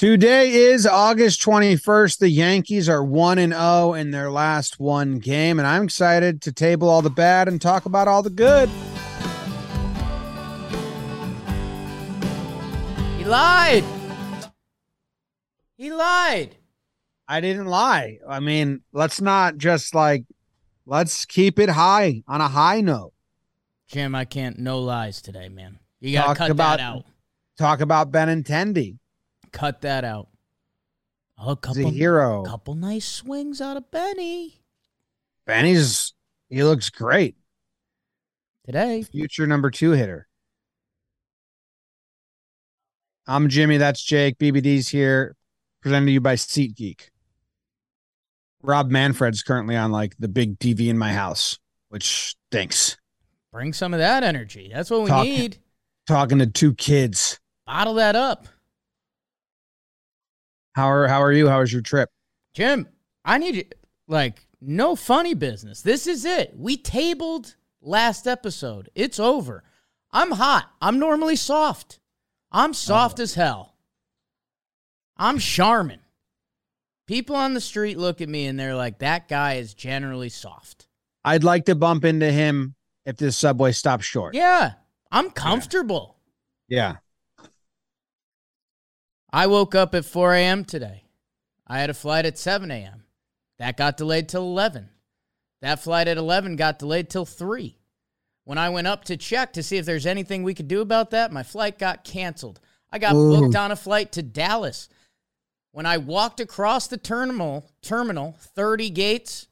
Today is August 21st. The Yankees are 1 and 0 in their last one game and I'm excited to table all the bad and talk about all the good. He lied. He lied. I didn't lie. I mean, let's not just like let's keep it high on a high note. Jim, I can't no lies today, man. You gotta Talk cut about- that out. Talk about Benintendi. Cut that out. Oh, a He's a couple, hero. couple nice swings out of Benny Benny's he looks great. today. Future number two hitter. I'm Jimmy. That's Jake. BBD's here. Presented to you by SeatGeek. Rob Manfred's currently on like the big TV in my house, which stinks. Bring some of that energy. That's what we need. Talking to two kids. Bottle that up. How are how are you? How was your trip? Jim, I need you like no funny business. This is it. We tabled last episode. It's over. I'm hot. I'm normally soft. I'm soft oh. as hell. I'm Charmin. People on the street look at me and they're like, that guy is generally soft. I'd like to bump into him if this subway stops short. Yeah, I'm comfortable. Yeah. I woke up at 4 a.m. today. I had a flight at 7 a.m. That got delayed till 11. That flight at 11 got delayed till 3. When I went up to check to see if there's anything we could do about that, my flight got canceled. I got Ooh. booked on a flight to Dallas. When I walked across the terminal, terminal 30 gates,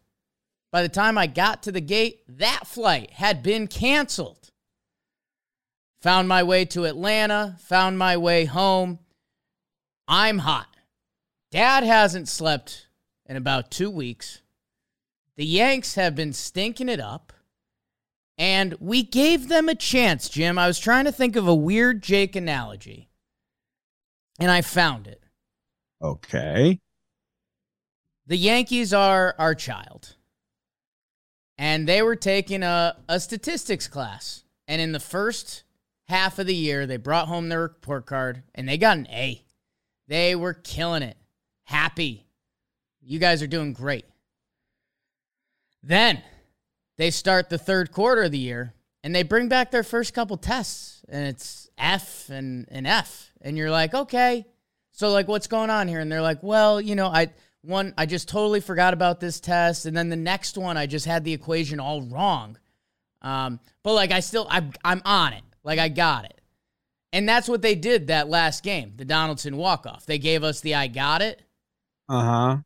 by the time I got to the gate, that flight had been canceled. Found my way to Atlanta, found my way home. I'm hot. Dad hasn't slept in about two weeks. The Yanks have been stinking it up. And we gave them a chance, Jim. I was trying to think of a weird Jake analogy. And I found it. Okay. The Yankees are our child. And they were taking a, a statistics class. And in the first half of the year, they brought home their report card and they got an A. They were killing it. Happy. You guys are doing great. Then they start the third quarter of the year and they bring back their first couple tests and it's F and an F. And you're like, okay. So like what's going on here? And they're like, well, you know, I one I just totally forgot about this test. And then the next one I just had the equation all wrong. Um, but like I still I'm I'm on it. Like I got it. And that's what they did that last game, the Donaldson walk-off. They gave us the I got it. Uh-huh.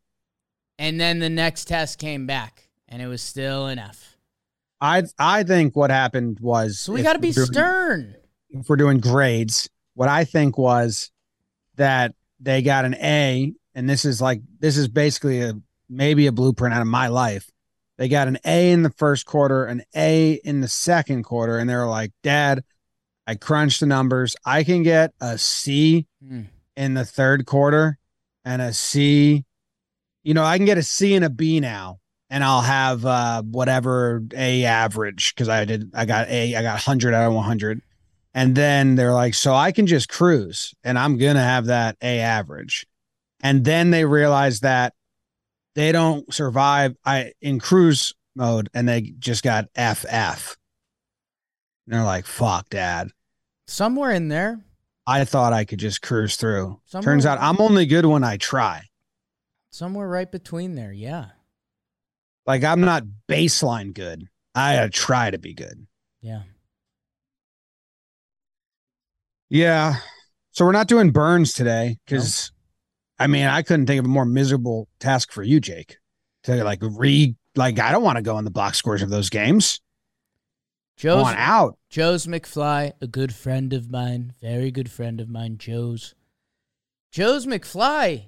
And then the next test came back and it was still an F. I I think what happened was So we got to be doing- stern. if we're doing grades, what I think was that they got an A, and this is like this is basically a maybe a blueprint out of my life. They got an A in the first quarter, an A in the second quarter, and they're like, Dad, I crunched the numbers. I can get a C Mm. in the third quarter and a C. You know, I can get a C and a B now, and I'll have uh whatever A average because I did I got A, I got 100 out of 100. And then they're like, so I can just cruise and I'm going to have that A average. And then they realize that they don't survive I in cruise mode and they just got FF. And they're like, fuck, dad. Somewhere in there, I thought I could just cruise through. Somewhere- Turns out I'm only good when I try. somewhere right between there. Yeah. Like I'm not baseline good. I try to be good. Yeah. Yeah. So we're not doing burns today because I mean I couldn't think of a more miserable task for you, Jake. To like re like I don't want to go in the box scores of those games. Joe's want out. Joe's McFly, a good friend of mine, very good friend of mine, Joe's. Joe's McFly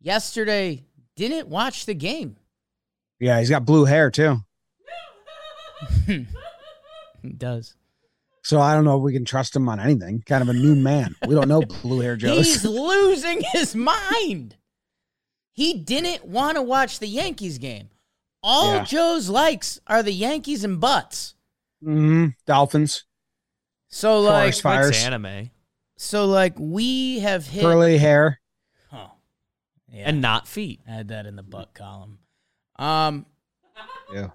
yesterday didn't watch the game. Yeah, he's got blue hair too. He does. So I don't know if we can trust him on anything. Kind of a new man. We don't know blue hair Joe. He's losing his mind. He didn't want to watch the Yankees game. All Yeah. Joe's likes are the Yankees and butts. Hmm Dolphins, So like Forest fires, Likes anime. so like we have hit curly hair. Yeah. and not feet. I had that in the butt column. Um, Yeah.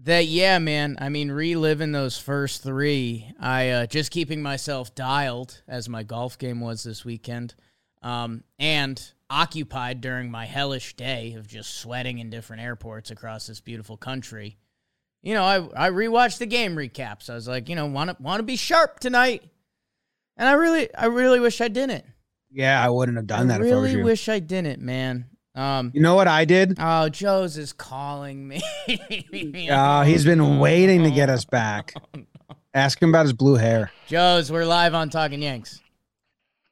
that yeah, man. I mean, reliving those first three. I uh, just keeping myself dialed as my golf game was this weekend, um, and occupied during my hellish day of just sweating in different airports across this beautiful country. You know, I I rewatched the game recaps. I was like, you know, want to want to be sharp tonight, and I really I really wish I didn't. Yeah, I wouldn't have done I that if I really wish I didn't, man. Um, you know what I did? Oh, Joe's is calling me. Uh, he's been waiting to get us back. Ask him about his blue hair. Joe's, we're live on Talking Yanks.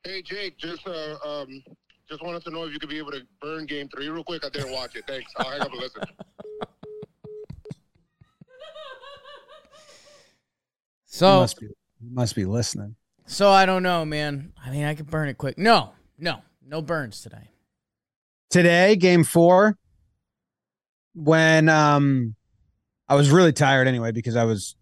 Hey Jake, just uh, um, just wanted to know if you could be able to burn Game Three real quick. I didn't watch it. Thanks. I'll hang up and listen. So, must be, must be listening. so I don't know, man. I mean, I could burn it quick. No, no, no burns today. Today, game four, when um, I was really tired anyway because I was,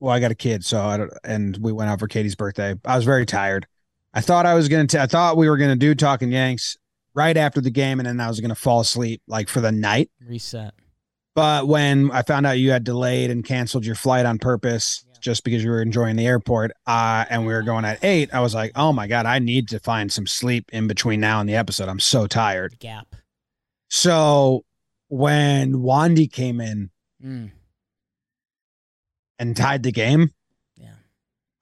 well, I got a kid, so I don't, and we went out for Katie's birthday. I was very tired. I thought I was gonna, t- I thought we were gonna do talking Yanks right after the game, and then I was gonna fall asleep like for the night. Reset. But when I found out you had delayed and canceled your flight on purpose just because you were enjoying the airport, uh, and we were going at eight, I was like, oh my God, I need to find some sleep in between now and the episode. I'm so tired. Gap. So when Wandy came in Mm, and tied the game, yeah.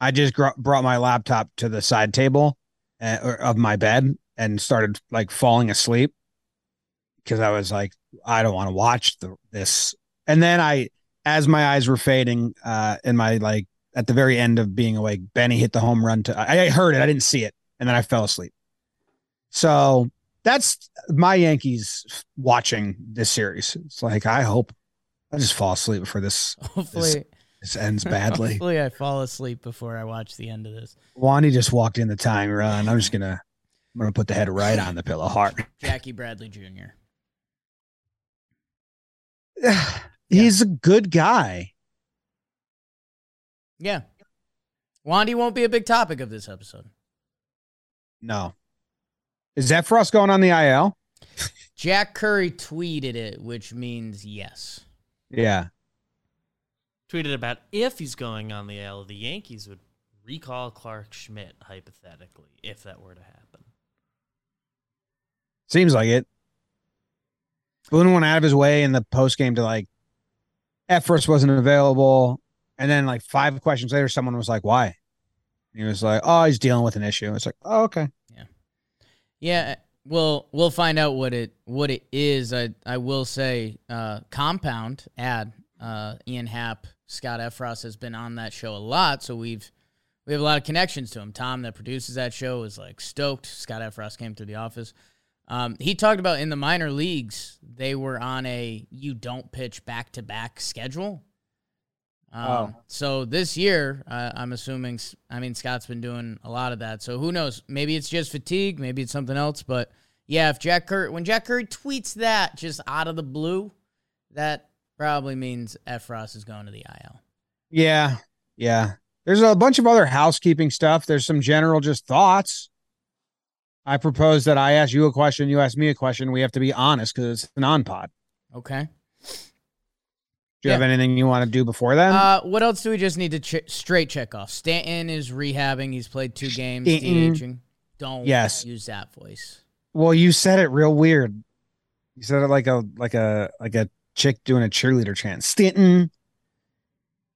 I just gr- brought my laptop to the side table uh, of my bed and started like falling asleep because I was like, I don't want to watch the, this. And then I, as my eyes were fading, uh, in my like at the very end of being awake, Benny hit the home run to. I, I heard it, I didn't see it, and then I fell asleep. So that's my Yankees watching this series. It's like I hope I just fall asleep before this Hopefully, this ends badly. hopefully, I fall asleep before I watch the end of this. Wandy just walked in the time run. I'm just gonna I'm gonna put the head right on the pillow hard. Jackie Bradley Jr. He's a good guy. Yeah. Wandy won't be a big topic of this episode. No. Is Effross going on the IL? Jack Curry tweeted it, which means yes. Yeah. Tweeted about if he's going on the IL, the Yankees would recall Clarke Schmidt hypothetically if that were to happen. Seems like it. Boone went out of his way in the post game to like Effross wasn't available. And then like five questions later, someone was like, Why? And he was like, Oh, he's dealing with an issue. It's like, oh, okay. Yeah, yeah we'll we'll find out what it what it is. I I will say, uh, compound ad. Uh, Ian Happ, Scott Effross has been on that show a lot, so we've we have a lot of connections to him. Tom, that produces that show, is like stoked. Scott Effross came through the office. Um, he talked about in the minor leagues they were on a you don't pitch back to back schedule. Um, Oh. So this year, uh, I'm assuming. I mean, Scott's been doing a lot of that. So who knows? Maybe it's just fatigue. Maybe it's something else. But yeah, if Jack Curry, when Jack Curry tweets that just out of the blue, that probably means Effross is going to the IL. Yeah. Yeah. There's a bunch of other housekeeping stuff. There's some general just thoughts. I propose that I ask you a question, you ask me a question. We have to be honest because it's an on pod. Okay. Do you have anything you want to do before then? Uh, what else do we just need to ch- straight check off? Stanton is rehabbing. He's played two games. DHing. Don't Yes. use that voice. well, you said it real weird. You said it like a like a like a chick doing a cheerleader chant. Stanton.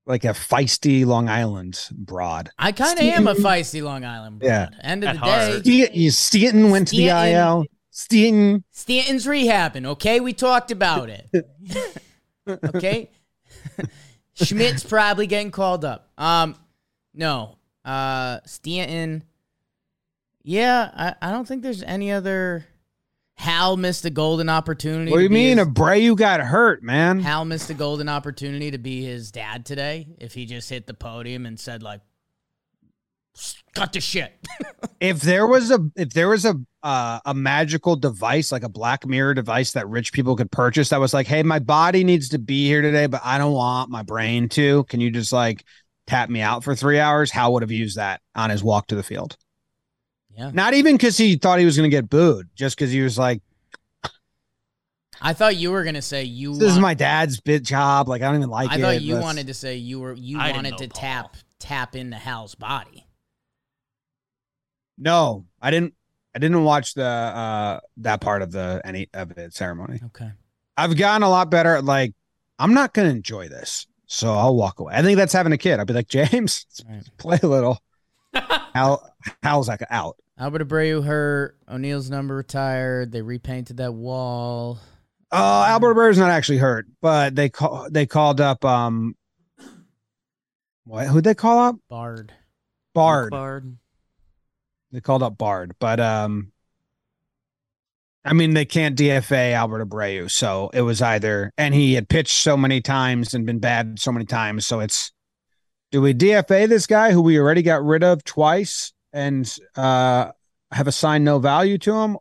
Like a feisty Long Island broad. I kind of am a feisty Long Island broad. Yeah. End of At the heart. day, Stanton, Stanton went to the Stanton. IL. Stanton. Stanton's rehabbing. Okay, we talked about it. okay, Schmidt's probably getting called up. Um, no, uh, Stanton. Yeah, I, I don't think there's any other. Hal missed a golden opportunity. What do you mean? his- Abreu got hurt, man. Hal missed a golden opportunity to be his dad today. If he just hit the podium and said like, "Cut the shit." if there was a if there was a uh, a magical device like a black mirror device that rich people could purchase that was like hey my body needs to be here today but i don't want my brain to can you just like tap me out for three hours Hal would have used that on his walk to the field Yeah. Not even because he thought he was going to get booed, just because he was like, I thought you were gonna say you. "This is my dad's bit job. Like I don't even like I it." thought you wanted to say you were you I wanted to Paul. tap tap into Hal's body. No, I didn't. I didn't watch the uh that part of the any of it ceremony. Okay. I've gotten a lot better at like I'm not going to enjoy this, so I'll walk away. I think that's having a kid. I'll be like James, Right. play a little. Hal, Hal's like out. Albert Abreu hurt. O'Neill's number retired. They repainted that wall. Oh, Albert Abreu's not actually hurt, but they call they called up um. What? Who'd they call up? Bard. Bard. Bard. They called up Bard, but um, I mean they can't DFA Albert Abreu, so it was either and he had pitched so many times and been bad so many times, so it's do we DFA this guy who we already got rid of twice and uh have assigned no value to him,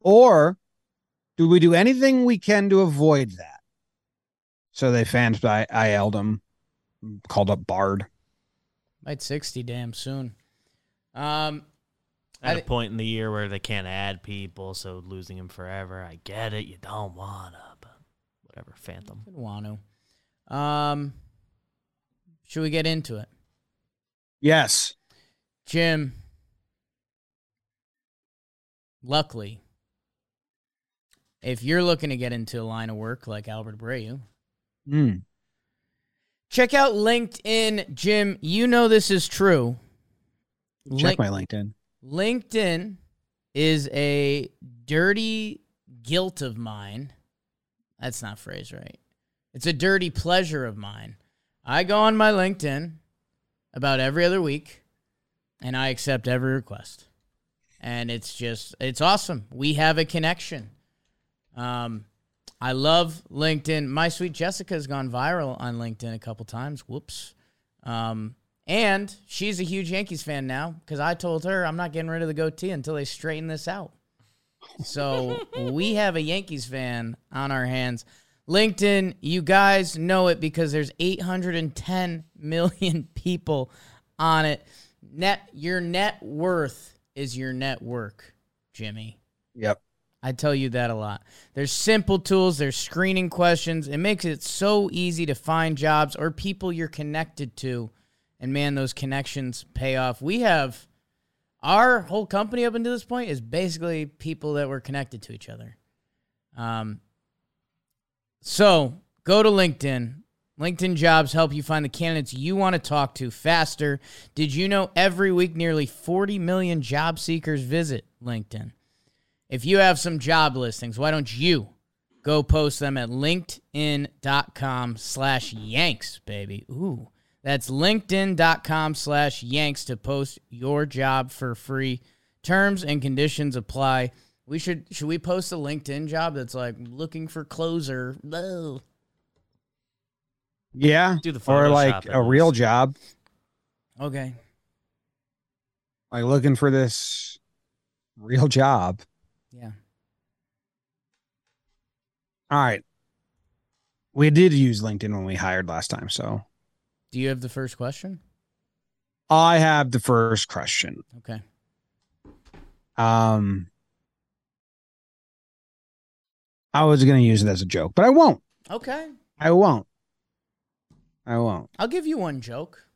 or do we do anything we can to avoid that? So they fans I I IL'd him, called up Bard. Might sixty damn soon. Um, At I a point in the year where they can't add people, so losing him forever. I get it. You don't wanna, but whatever. Phantom. didn't want to. Um, should we get into it, Yes. Jim? Luckily, if you're looking to get into a line of work like Albert Abreu, Hmm. check out LinkedIn, Jim. You know this is true. Check Link- my LinkedIn. LinkedIn is a dirty guilt of mine. That's not phrase right. It's a dirty pleasure of mine. I go on my LinkedIn about every other week and I accept every request. And it's just it's awesome. We have a connection. Um I love LinkedIn. My sweet Jessica has gone viral on LinkedIn a couple times. Whoops. Um, and she's a huge Yankees fan now because I told her I'm not getting rid of the goatee until they straighten this out. So we have a Yankees fan on our hands. LinkedIn, you guys know it because there's 810 million people on it. Net your net worth is your network, Jimmy. Yep. I tell you that a lot. There's simple tools, there's screening questions. It makes it so easy to find jobs or people you're connected to. And man, those connections pay off. We have our whole company up until this point is basically people that were connected to each other. Um, so go to LinkedIn. LinkedIn jobs help you find the candidates you want to talk to faster. Did you know every week nearly 40 million job seekers visit LinkedIn? If you have some job listings, why don't you go post them at linkedin.com slash yanks, baby. Ooh, that's linkedin.com slash yanks to post your job for free. Terms and conditions apply. We should should we post a LinkedIn job that's like looking for closer? No. Yeah. Do the or like a at real least. job, Okay. like looking for this real job. Yeah. All right. We did use LinkedIn when we hired last time, so Do you have the first question? I have the first question. Okay. Um I was going to use it as a joke, but I won't. Okay. I won't. I won't. I'll give you one joke.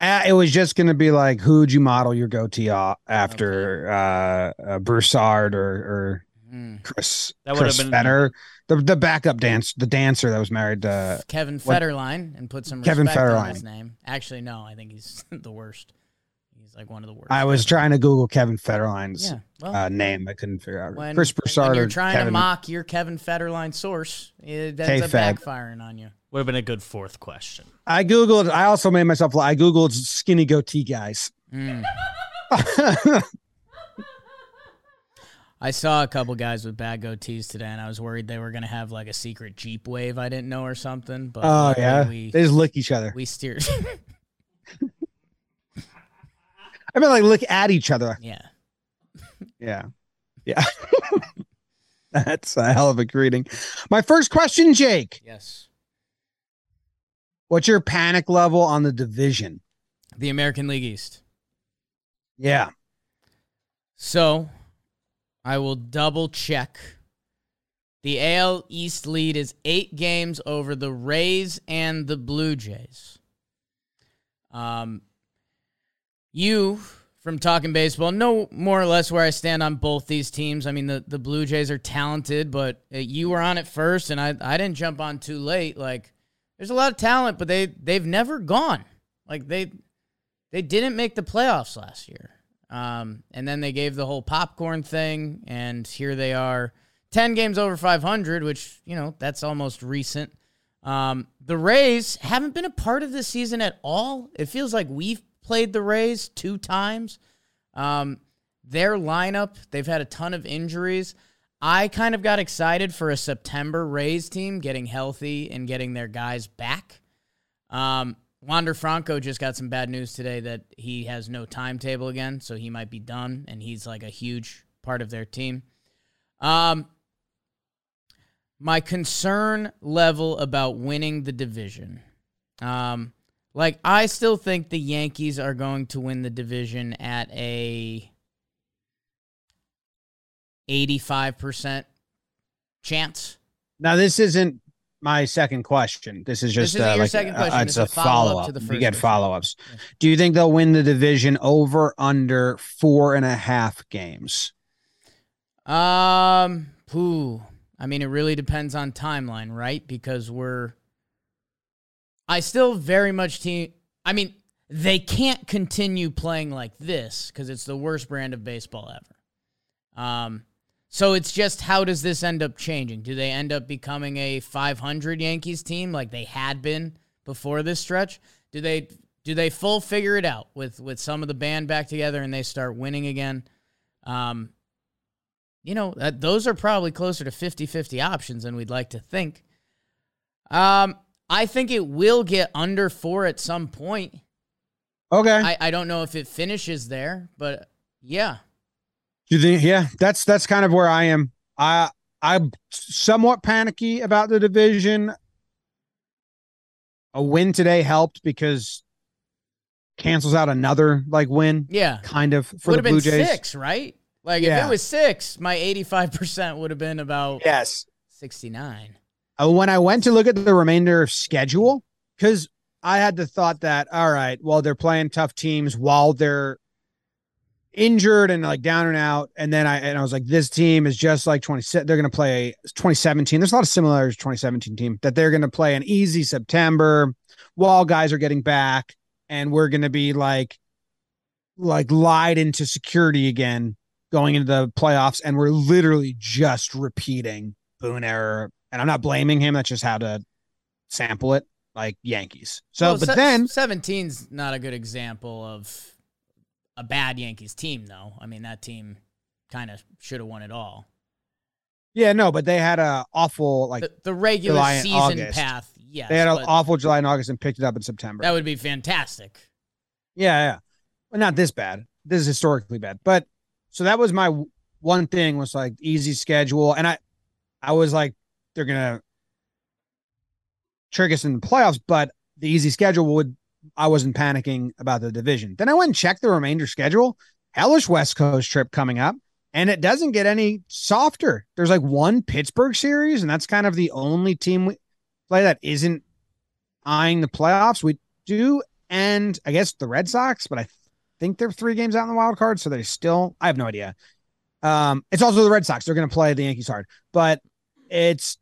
Uh, it was just going to be like, who'd you model your goatee off after, uh, uh, Broussard or, or Hmm. Chris, That would've Chris been- Fetter, the the backup dance, the dancer that was married to. Kevin what- Federline and put some Kevin respect on Federline. his name. Actually, no, I think he's the worst. He's like one of the worst. I was trying to Google Kevin Federline's Yeah. Well, uh, name. I couldn't figure out. when, Chris Broussard. when you're or trying to mock your Kevin Federline source, it ends up K-Fed. backfiring on you. Would have been a good fourth question. I googled. I also made myself. I googled skinny goatee guys. Mm. I saw a couple guys with bad goatees today, and I was worried they were going to have like a secret Jeep wave I didn't know or something. But oh yeah, we they just lick each other. we steered. I mean, like look at each other. yeah. Yeah, yeah. That's a hell of a greeting. My first question, Jake. Yes. What's your panic level on the division? The American League East. Yeah. So I will double check. The AL East lead is eight games over the Rays and the Blue Jays. Um, you from talking baseball know more or less where I stand on both these teams. I mean, the, the Blue Jays are talented, but uh, you were on it first, and I I didn't jump on too late. Like, there's a lot of talent, but they they've never gone. Like they they didn't make the playoffs last year. Um, and then they gave the whole popcorn thing, and here they are, ten games over 500, which you know that's almost recent. Um, the Rays haven't been a part of this season at all. It feels like we've played the Rays two times. Um, their lineup, they've had a ton of injuries. I kind of got excited for a September Rays team getting healthy and getting their guys back. Um, Wander Franco just got some bad news today that he has no timetable again, so he might be done, and he's like a huge part of their team. Um, my concern level about winning the division. Um, like I still think the Yankees are going to win the division at a 85% chance. Now this isn't my second question. This is just This uh, like second uh, it's It's a a follow-up to the You first get follow ups. Yeah. Do you think they'll win the division over under four and a half games? Um, pooh. I mean, it really depends on timeline, right? Because we're. I still very much team. I mean, they can't continue playing like this because it's the worst brand of baseball ever. Um, so it's just how does this end up changing? Do they end up becoming a 500 Yankees team like they had been before this stretch? Do they do they full figure it out with with some of the band back together and they start winning again? Um, you know, that, those are probably closer to 50-50 options than we'd like to think. Um, I think it will get under 4 at some point. Okay. I, I don't know if it finishes there, but yeah. Do you think? Yeah, that's that's kind of where I am. I I'm somewhat panicky about the division. A win today helped because cancels out another like win, Yeah. kind of for would the have been Blue Jays. six, right? Like if it was six, my eighty-five percent would have been about Yes. sixty-nine. Uh, when I went to look at the remainder of schedule, because I had the thought that all right, well they're playing tough teams while they're injured and like down and out, and then I and I was like, this team is just like twenty. They're going to play twenty seventeen. There's a lot of similarities to twenty seventeen team that they're going to play an easy September while guys are getting back, and we're going to be like like lied into security again going into the playoffs, and we're literally just repeating Boone error. And I'm not blaming him. That's just how to sample it, like Yankees. So, Well, but se- then 17's not a good example of a bad Yankees team, though. I mean, that team kind of should have won it all. yeah, no, but they had a awful like The, the regular July season August. path, yes, they had an awful July and August and picked it up in September. that would be fantastic. Yeah, yeah. Well, not this bad. This is historically bad. But so that was my one thing was like easy schedule. And I I was like, they're gonna trick us in the playoffs, but the easy schedule would I wasn't panicking about the division. Then I went and checked the remainder schedule. Hellish West Coast trip coming up, and it doesn't get any softer. There's like one Pittsburgh series, and that's kind of the only team we play that isn't eyeing the playoffs. We do and I guess the Red Sox, but I think they're three games out in the wild card, so they still I have no idea. Um, it's also the Red Sox. They're going to play the Yankees hard, but it's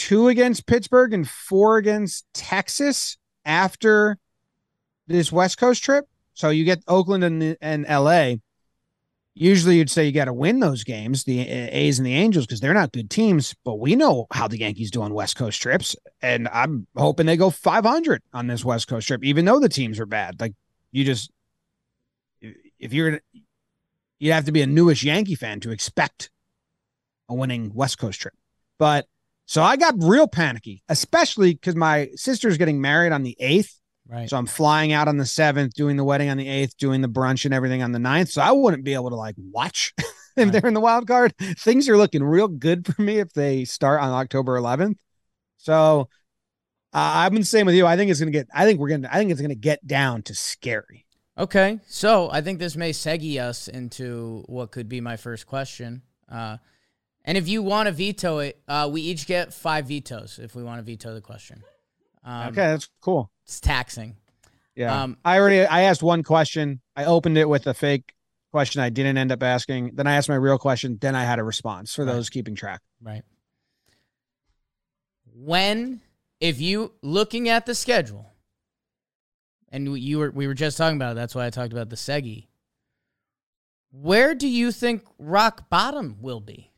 two against Pittsburgh and four against Texas after this West Coast trip. So you get Oakland and and LA. Usually you'd say you got to win those games, the A's and the Angels, because they're not good teams. But we know how the Yankees do on West Coast trips, and I'm hoping they go 500 on this West Coast trip, even though the teams are bad. Like you just, if you're, you'd have to be a newish Yankee fan to expect a winning West Coast trip. But so I got real panicky, especially because my sister's getting married on the 8th. Right. So I'm flying out on the 7th, doing the wedding on the 8th, doing the brunch and everything on the 9th. So I wouldn't be able to like watch if Right. they're in the wild card. Things are looking real good for me if they start on October 11th. So uh, I've been saying with you, I think it's going to get, I think we're going to, I think it's going to get down to scary. Okay, so I think this may segue us into what could be my first question. Uh, and if you want to veto it, uh, we each get five vetoes if we want to veto the question. Um, okay, that's cool. It's taxing. Yeah. Um, I already I asked one question. I opened it with a fake question I didn't end up asking. Then I asked my real question. Then I had a response for Right. those keeping track. Right. When, if you looking at the schedule, and you were we were just talking about it, that's why I talked about the Segi. Where do you think rock bottom will be?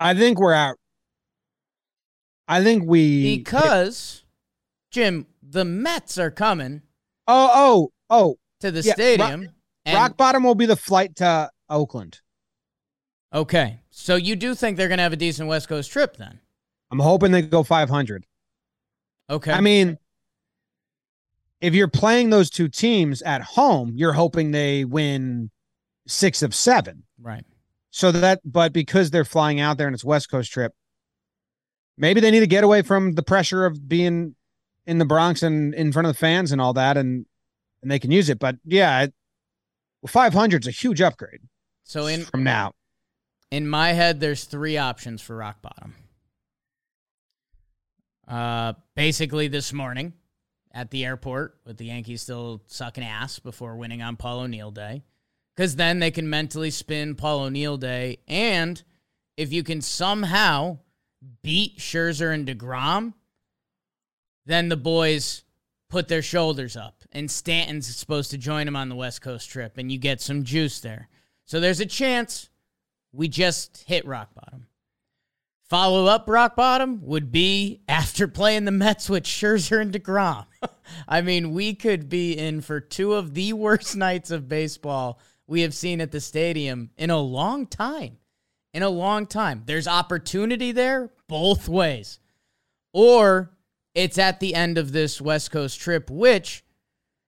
I think we're out. I think we Because, Jim, the Mets are coming Oh, oh, oh. to the Yeah, Rock- stadium. and- Rock bottom will be the flight to Oakland. Okay, so you do think they're going to have a decent West Coast trip then? I'm hoping they go 500. Okay. I mean, if you're playing those two teams at home, you're hoping they win six of seven. right. So that, but because they're flying out there and it's West Coast trip, maybe they need to get away from the pressure of being in the Bronx and in front of the fans and all that, and and they can use it. But yeah, it, 500 is a huge upgrade So in from now. in my head, there's three options for rock bottom. Uh, basically, this morning at the airport with the Yankees still sucking ass before winning on Paul O'Neill Day, because then they can mentally spin Paul O'Neill Day, and if you can somehow beat Scherzer and Degrom, then the boys put their shoulders up, and Stanton's supposed to join him on the West Coast trip, and you get some juice there. So there's a chance we just hit rock bottom. Follow up rock bottom would be after playing the Mets with Scherzer and DeGrom. I mean, we could be in for two of the worst nights of baseball we have seen at the stadium in a long time. In a long time. There's opportunity there both ways. Or it's at the end of this West Coast trip, which,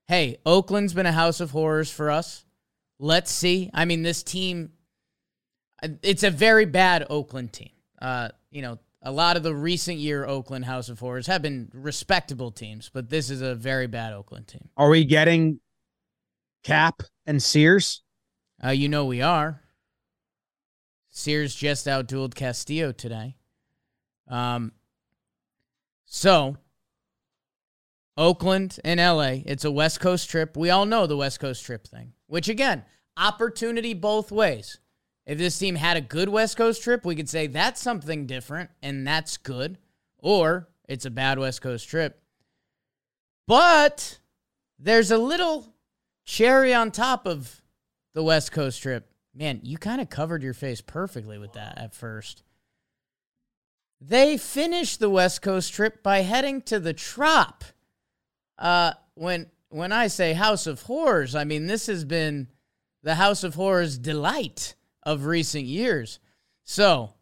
hey, Oakland's been a house of horrors for us. Let's see. I mean, this team, it's a very bad Oakland team. Uh, you know, a lot of the recent year Oakland House of Horrors have been respectable teams, but this is a very bad Oakland team. Are we getting Cap and Sears? Uh, you know we are. Sears just outdueled Castillo today. Um, so Oakland and LA, it's a West Coast trip. We all know the West Coast trip thing, which again, opportunity both ways. If this team had a good West Coast trip, we could say that's something different and that's good, or it's a bad West Coast trip. But there's a little cherry on top of the West Coast trip. Man, you kind of covered your face perfectly with that at first. They finished the West Coast trip by heading to the Trop. Uh, when when I say House of Horrors, I mean this has been the House of Horrors delight of recent years. So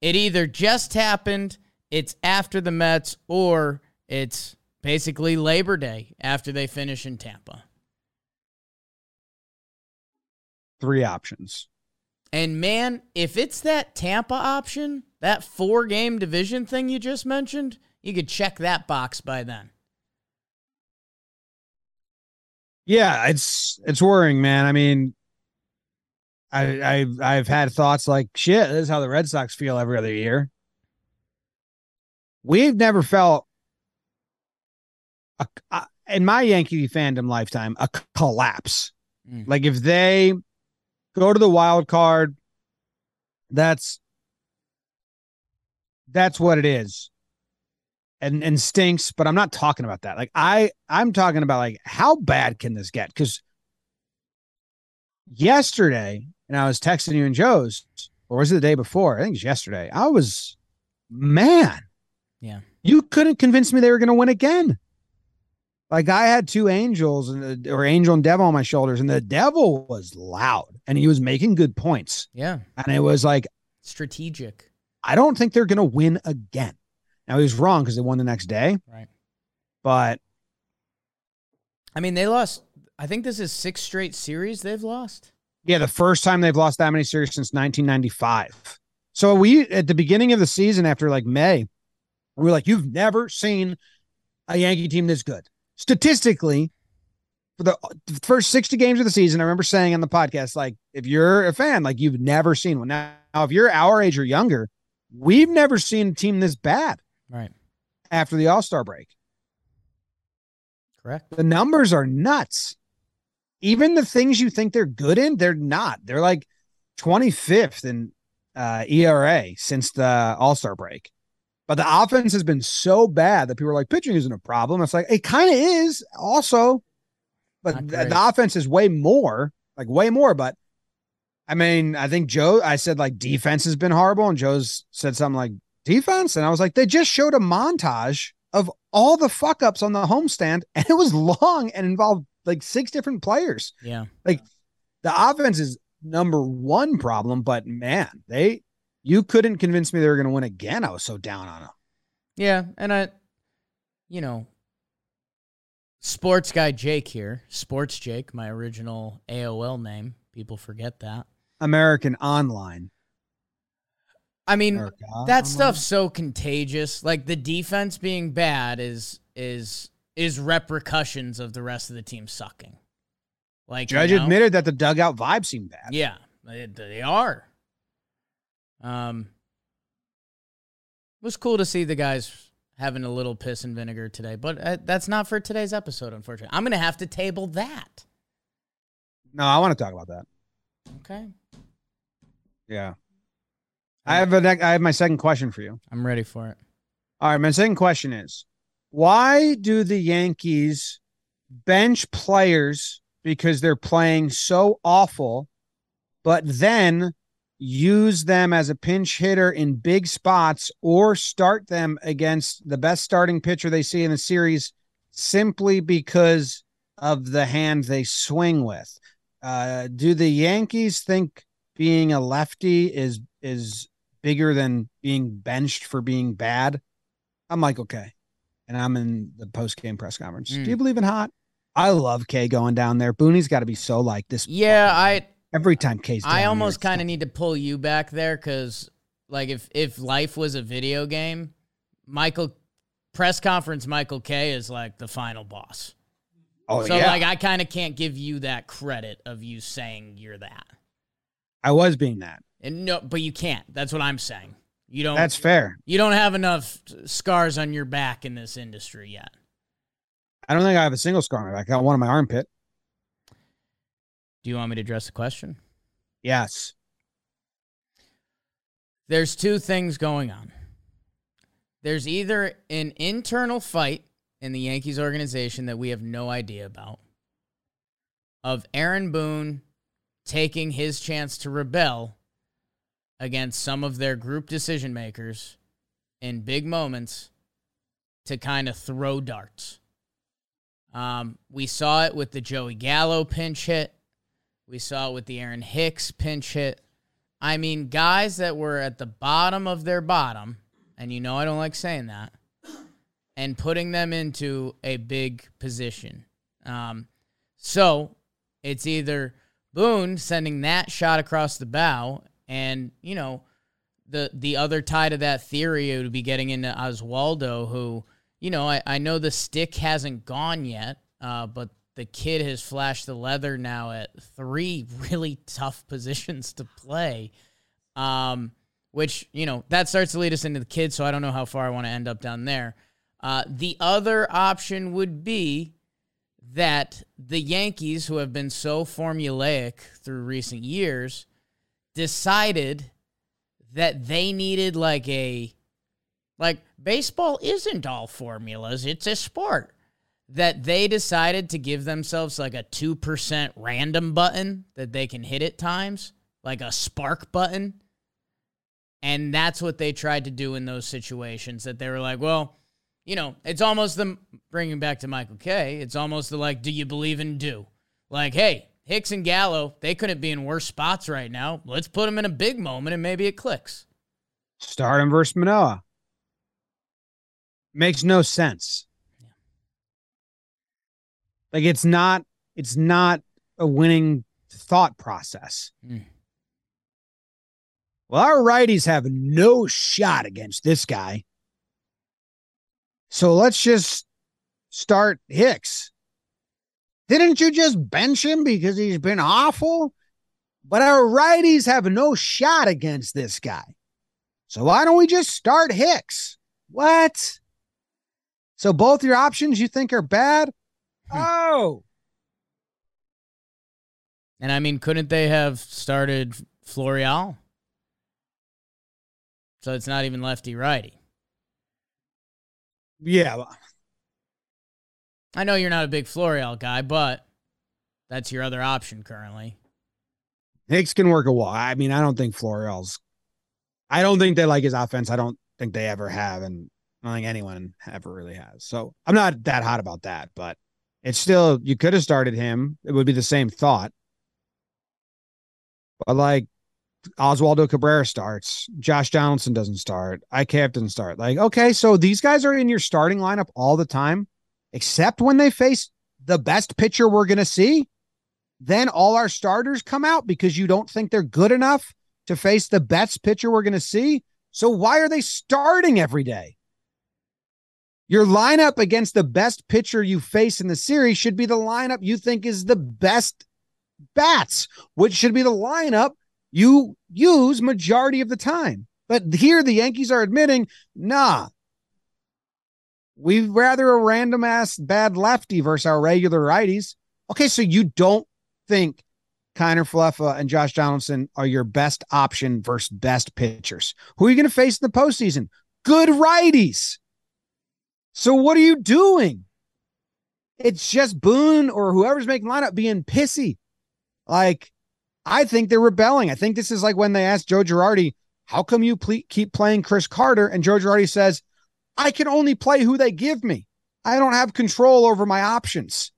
it either just happened, it's after the Mets, or it's basically Labor Day after they finish in Tampa. Three options. And man, if it's that Tampa option, that four game division thing you just mentioned, you could check that box by then. Yeah, it's it's worrying, man. I mean, I I I've had thoughts like, shit, this is how the Red Sox feel every other year. We've never felt a, a, in my Yankee fandom lifetime a collapse. Mm. Like if they go to the wild card, that's that's what it is. And and stinks, but I'm not talking about that. Like I I'm talking about like how bad can this get? Because yesterday, and I was texting you and Joe's, or was it the day before? I think it's yesterday. I was man. Yeah. You couldn't convince me they were gonna win again. Like I had two angels and uh, or angel and devil on my shoulders, and the devil was loud and he was making good points. Yeah. And it was like, Strategic. I don't think they're gonna win again. Now he was wrong because they won the next day, Right. but I mean, they lost. I think this is six straight series they've lost. yeah, the first time they've lost that many series since 1995. So we at the beginning of the season after like May, we were like, you've never seen a Yankee team this good. Statistically, for the first 60 games of the season, I remember saying on the podcast, like, if you're a fan, like you've never seen one. Now, if you're our age or younger, we've never seen a team this bad Right. after the All Star break. Correct. The numbers are nuts. Even the things you think they're good in, they're not. They're like 25th in uh, ERA since the All Star break. But the offense has been so bad that people are like, pitching isn't a problem. It's like, it kind of is also, but the, the offense is way more, like way more. But I mean, I think Joe, I said like defense has been horrible, and Joe's said something like defense. And I was like, they just showed a montage of all the fuck ups on the homestand, and it was long and involved like six different players. Yeah. Like the offense is number one problem, but man, they you couldn't convince me they were going to win again. I was so down on them. Yeah, and I, you know, sports guy Jake here, sports Jake, my original AOL name. People forget that. American Online. I mean, America that Online? stuff's so contagious. Like the defense being bad is is is repercussions of the rest of the team sucking. Like you Judge know? admitted that the dugout vibe seemed bad. Yeah, they, they are. Um, it was cool to see the guys having a little piss and vinegar today, but uh, that's not for today's episode, unfortunately. I'm gonna have to table that. No, I want to talk about that. Okay, Yeah. I have a I have my second question for you. I'm ready for it. All right, my second question is why do the Yankees bench players because they're playing so awful, but then use them as a pinch hitter in big spots or start them against the best starting pitcher they see in the series simply because of the hand they swing with? Uh, do the Yankees think being a lefty is is bigger than being benched for being bad? I'm like, okay. And I'm in the post game press conference. Mm. Do you believe in hot? I love K going down there. Booney's got to be so like this. Yeah, I Every time I almost kind of need to pull you back there because, like, if if life was a video game, Michael press conference Michael Kay is like the final boss. Oh so yeah, So like, I kind of can't give you that credit of you saying you're that. I was being that. And no, but you can't. That's what I'm saying. You don't. That's fair. you don't have enough scars on your back in this industry yet. I don't think I have a single scar on my back. I got one on my armpit. Do you want me to address the question? Yes. There's two things going on. There's either an internal fight in the Yankees organization that we have no idea about of Aaron Boone taking his chance to rebel against some of their group decision makers in big moments to kind of throw darts. Um, we saw it with the Joey Gallo pinch hit. We saw it with the Aaron Hicks pinch hit. I mean, guys that were at the bottom of their bottom, and you know I don't like saying that, and putting them into a big position. Um, so it's either Boone sending that shot across the bow, and you know, the the other tie to that theory would be getting into Oswaldo, who you know I, I know the stick hasn't gone yet, uh, but the kid has flashed the leather now at three really tough positions to play. Um, which, you know, that starts to lead us into the kid, so I don't know how far I want to end up down there. Uh, the other option would be that the Yankees, who have been so formulaic through recent years, decided that they needed like a like baseball isn't all formulas, it's a sport that they decided to give themselves like a 2% random button that they can hit at times, like a spark button. And that's what they tried to do in those situations that they were like, well, you know, it's almost the bringing back to Michael Kay. It's almost the like, do you believe in do? Like, hey, Hicks and Gallo, they couldn't be in worse spots right now. Let's put them in a big moment and maybe it clicks. Stardom versus Manoah. Makes no sense. Like it's not it's not a winning thought process. Mm. Well, our righties have no shot against this guy. So let's just start Hicks? Didn't you just bench him because he's been awful? But our righties have no shot against this guy. So why don't we just start Hicks? What? So both your options you think are bad? Oh. And I mean, couldn't they have started Florial? So it's not even lefty righty. Yeah. I know you're not a big Florial guy, but that's your other option currently. Hicks can work a wall. I mean, I don't think Florial's. I don't think they like his offense. I don't think they ever have, and I don't think anyone ever really has. So I'm not that hot about that, but it's still you could have started him. It would be the same thought. But like Oswaldo Cabrera starts, Josh Donaldson doesn't start, IKF doesn't start. Like, okay, so these guys are in your starting lineup all the time, except when they face the best pitcher we're gonna see. Then all our starters come out because you don't think they're good enough to face the best pitcher we're gonna see. So why are they starting every day? Your lineup against the best pitcher you face in the series should be the lineup you think is the best bats, which should be the lineup you use majority of the time. But here the Yankees are admitting, nah, we'd rather a random ass bad lefty versus our regular righties. Okay, so you don't think Kiner Falefa and Josh Donaldson are your best option versus best pitchers. Who are you going to face in the postseason? Good righties. So what are you doing? It's just Boone or whoever's making lineup being pissy. Like, I think they're rebelling. I think this is like when they asked Joe Girardi, how come you keep playing Chris Carter? And Joe Girardi says, I can only play who they give me. I don't have control over my options.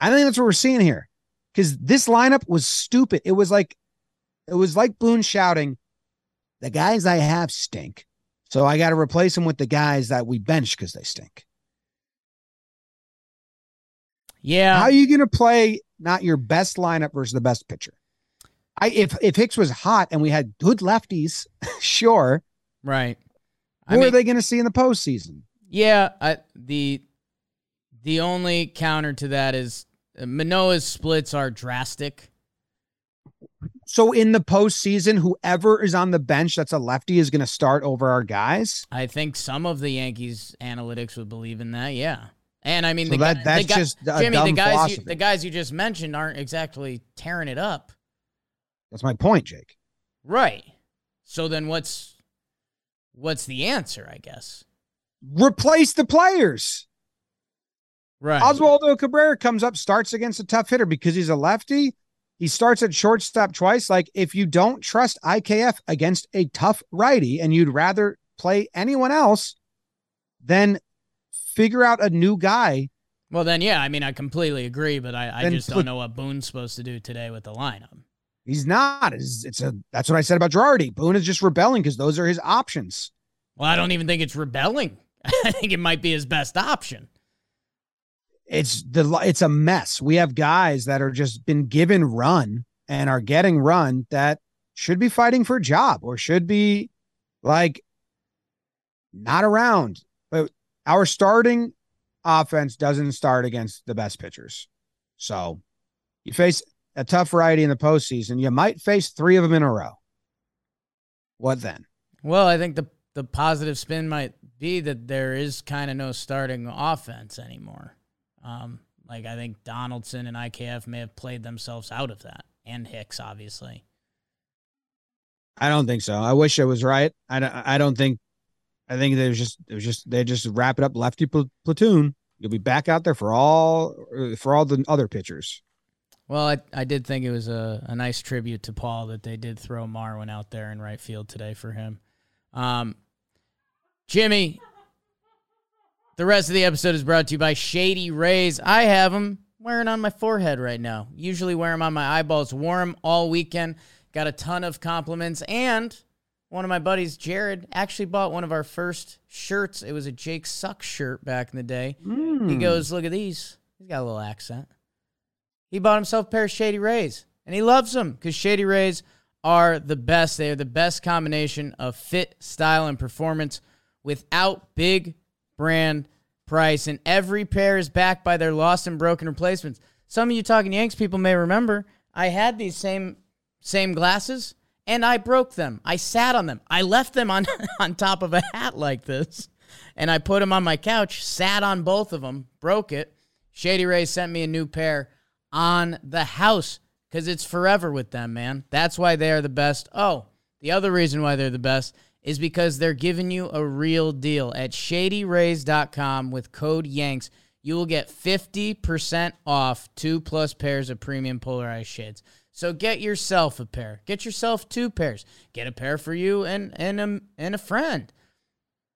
I think that's what we're seeing here. Because this lineup was stupid. It was like, it was like Boone shouting, the guys I have stink. So I got to replace them with the guys that we bench because they stink. Yeah. How are you going to play not your best lineup versus the best pitcher? I if if Hicks was hot and we had good lefties, sure. Right. Who are they going to see in the postseason? Yeah, I, the the only counter to that is uh, Manoah's splits are drastic. So in the postseason, whoever is on the bench that's a lefty is going to start over our guys. I think some of the Yankees analytics would believe in that. Yeah, and I mean So the, that- that's the just Jimmy. The guys, you, the guys you just mentioned aren't exactly tearing it up, That's my point, Jake. right? So then what's what's the answer? I guess. Replace the players. Right. Oswaldo Cabrera comes up, starts against a tough hitter because he's a lefty. He starts at shortstop twice. Like if you don't trust IKF against a tough righty and you'd rather play anyone else, then figure out a new guy. Well, then, yeah. I mean, I completely agree, but I, I just put- don't know what Boone's supposed to do today with the lineup. He's not. It's, it's a. That's what I said about Girardi. Boone is just rebelling because those are his options. Well, I don't even think it's rebelling. I think it might be his best option. It's the. It's a mess. We have guys that are just been given run and are getting run that should be fighting for a job or should be like not around. But our starting offense doesn't start against the best pitchers. So you face a tough variety in the postseason. You might face three of them in a row. What then? Well, I think the the positive spin might be that there is kind of no starting offense anymore. Um, like I think Donaldson and IKF may have played themselves out of that, and Hicks, obviously. I don't think so. I wish I was right. I don't, I don't think. I think there's just it was just they just wrap it up lefty pl- platoon. You'll be back out there for all for all the other pitchers. Well, I, I did think it was a, a nice tribute to Paul that they did throw Marwin out there in right field today for him. Um, Jimmy, the rest of the episode is brought to you by Shady Rays. I have them wearing on my forehead right now. Usually wear them on my eyeballs. Wore 'em all weekend. Got a ton of compliments. And one of my buddies, Jared, actually bought one of our first shirts. It was a Jake Suck shirt back in the day. He hmm. goes, Look at these. He's got a little accent. He bought himself a pair of Shady Rays, and he loves them because Shady Rays are the best. They are the best combination of fit, style, and performance without big brand price, and every pair is backed by their lost and broken replacements. Some of you talking Yanks people may remember I had these same same glasses and I broke them. I sat on them. I left them on on top of a hat like this, and I put them on my couch. Sat on both of them, broke it. Shady Ray sent me a new pair on the house because it's forever with them, man. That's why they are the best. Oh, the other reason why they're the best is because they're giving you a real deal at shadyrays.com with code Yanks. You will get 50% off two plus pairs of premium polarized shades. So get yourself a pair. Get yourself two pairs. Get a pair for you and and a, and a friend.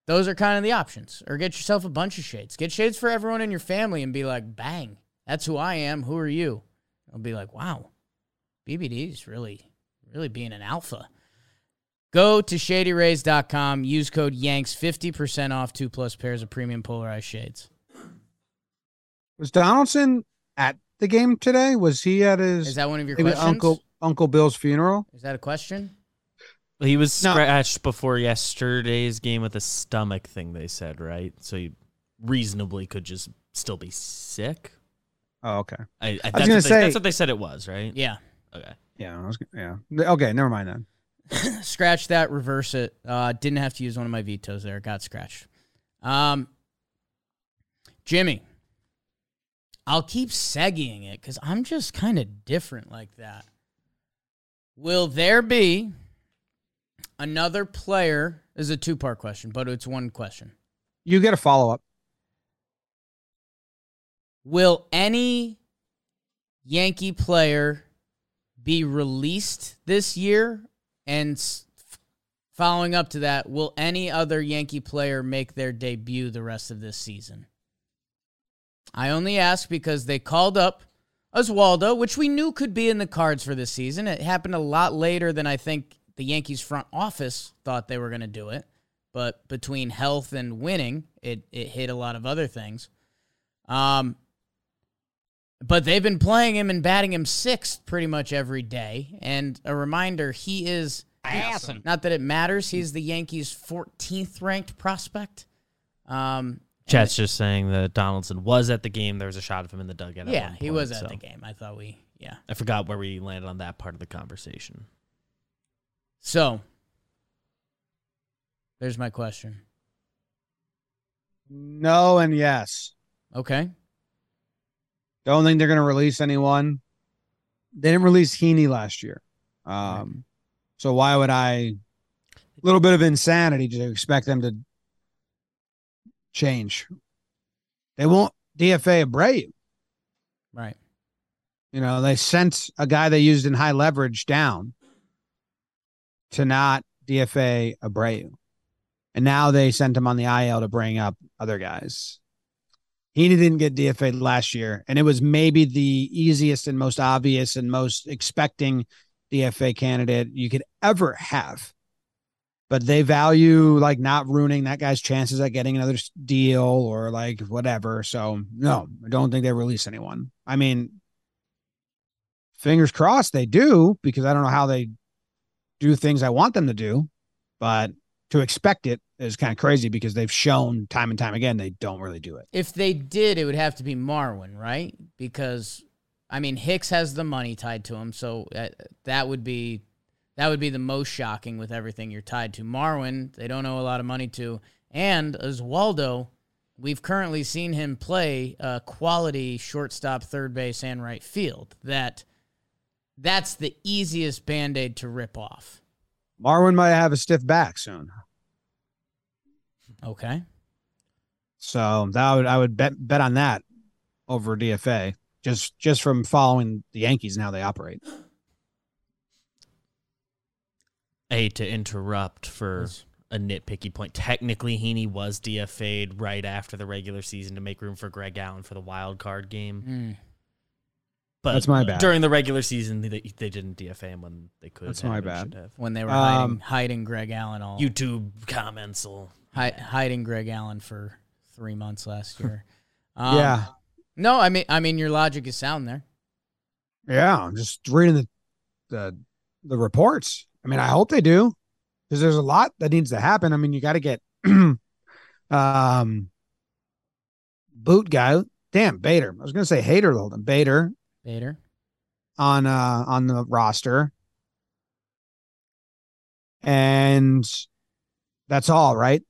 Those are kind of the options. Or get yourself a bunch of shades. Get shades for everyone in your family and be like, bang, that's who I am. Who are you? I'll be like, wow, BBD's really, really being an alpha. Go to shadyrays.com. Use code YANKS, 50% off two plus pairs of premium polarized shades. Was Donaldson at the game today? Was he at his Is that one of your questions? Uncle Uncle Bill's funeral? Is that a question? He was No. scratched before yesterday's game with a stomach thing. They said right, so he reasonably could just still be sick. Oh, okay. I, I, was that's, gonna what they, say- that's what they said it was, right? Yeah. Okay. Yeah, I was, yeah. Okay, never mind then. Scratch that, reverse it. Uh, didn't have to use one of my vetoes there. Got scratched. Um, Jimmy, I'll keep segging it because I'm just kind of different like that. Will there be another player? This is a two part question, but it's one question. You get a follow up. Will any Yankee player be released this year? And following up to that, will any other Yankee player make their debut the rest of this season? I only ask because they called up Oswaldo, which we knew could be in the cards for this season. It happened a lot later than I think the Yankees front office thought they were going to do it. But between health and winning, it, it hit a lot of other things. Um, but they've been playing him and batting him sixth pretty much every day. And a reminder, he is not that it matters. He's the Yankees' 14th ranked prospect. Um, Chat's just saying that Donaldson was at the game. There was a shot of him in the dugout. at yeah, one he was at so the game. I thought we, yeah. I forgot where we landed on that part of the conversation. So there's my question. No and yes. Okay. Don't think they're going to release anyone. They didn't release Heaney last year. Um, so why would I? A little bit of insanity to expect them to change. They won't DFA Abreu. Right. You know, they sent a guy they used in high leverage down to not DFA Abreu. And now they sent him on the IL to bring up other guys. He didn't get DFA'd last year, and it was maybe the easiest and most obvious and most expecting DFA candidate you could ever have. But they value like not ruining that guy's chances at getting another deal or like whatever. So no, I don't think they release anyone. I mean, fingers crossed they do because I don't know how they do things I want them to do, but to expect it is kind of crazy because they've shown time and time again they don't really do it. If they did, it would have to be Marwin, right? Because I mean, Hicks has the money tied to him, so uh, that would be that would be the most shocking with everything you're tied to. Marwin, they don't owe a lot of money to, and Oswaldo, we've currently seen him play uh, quality shortstop, third base, and right field. That that's the easiest band aid to rip off. Marwin might have a stiff back soon. Okay. So that would I would bet bet on that over DFA just just from following the Yankees and how they operate. I hate to interrupt for a nitpicky point. Technically, Heaney was DFA'd right after the regular season to make room for Greg Allen for the wild card game. Mm. But That's my bad. During the regular season, they, they didn't DFA him when they could. That's have my bad. have. When they were Um, hiding, hiding Greg Allen all YouTube comments will. Hi, hiding Greg Allen for three months last year. Um, yeah. No, I mean, I mean, your logic is sound there. Yeah. I'm just reading the the the reports. I mean, I hope they do. Because there's a lot that needs to happen. I mean, you gotta get um boot guy. Damn, Bader. I was gonna say hater time. Bader Bader. on uh on the roster. And that's all, right?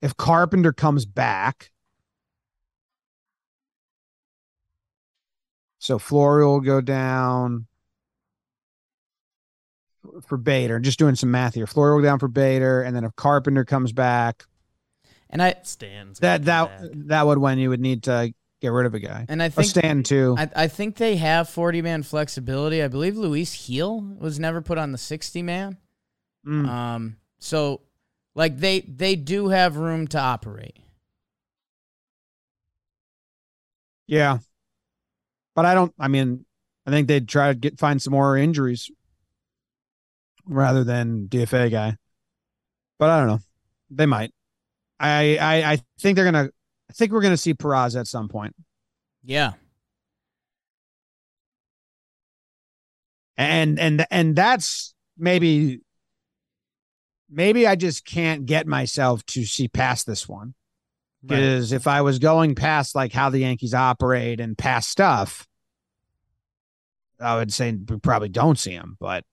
If Carpenter comes back, so Flory will go down for Bader. Just doing some math here. Flory will go down for Bader, and then if Carpenter comes back, And I Stands. that that back. that would when you would need to get rid of a guy. and I think stand too. I, I think they have 40 man flexibility. I believe Luis Gil was never put on the 60 man. Mm. Um, so like they they do have room to operate. Yeah. But I don't I mean, I think they'd try to get find some more injuries rather than DFA guy. But I don't know. They might. I I, I think they're gonna I think we're gonna see Peraza at some point. Yeah. And and and that's maybe maybe I just can't get myself to see past this one. Right. Because if I was going past like how the Yankees operate and past stuff, I would say we probably don't see him, but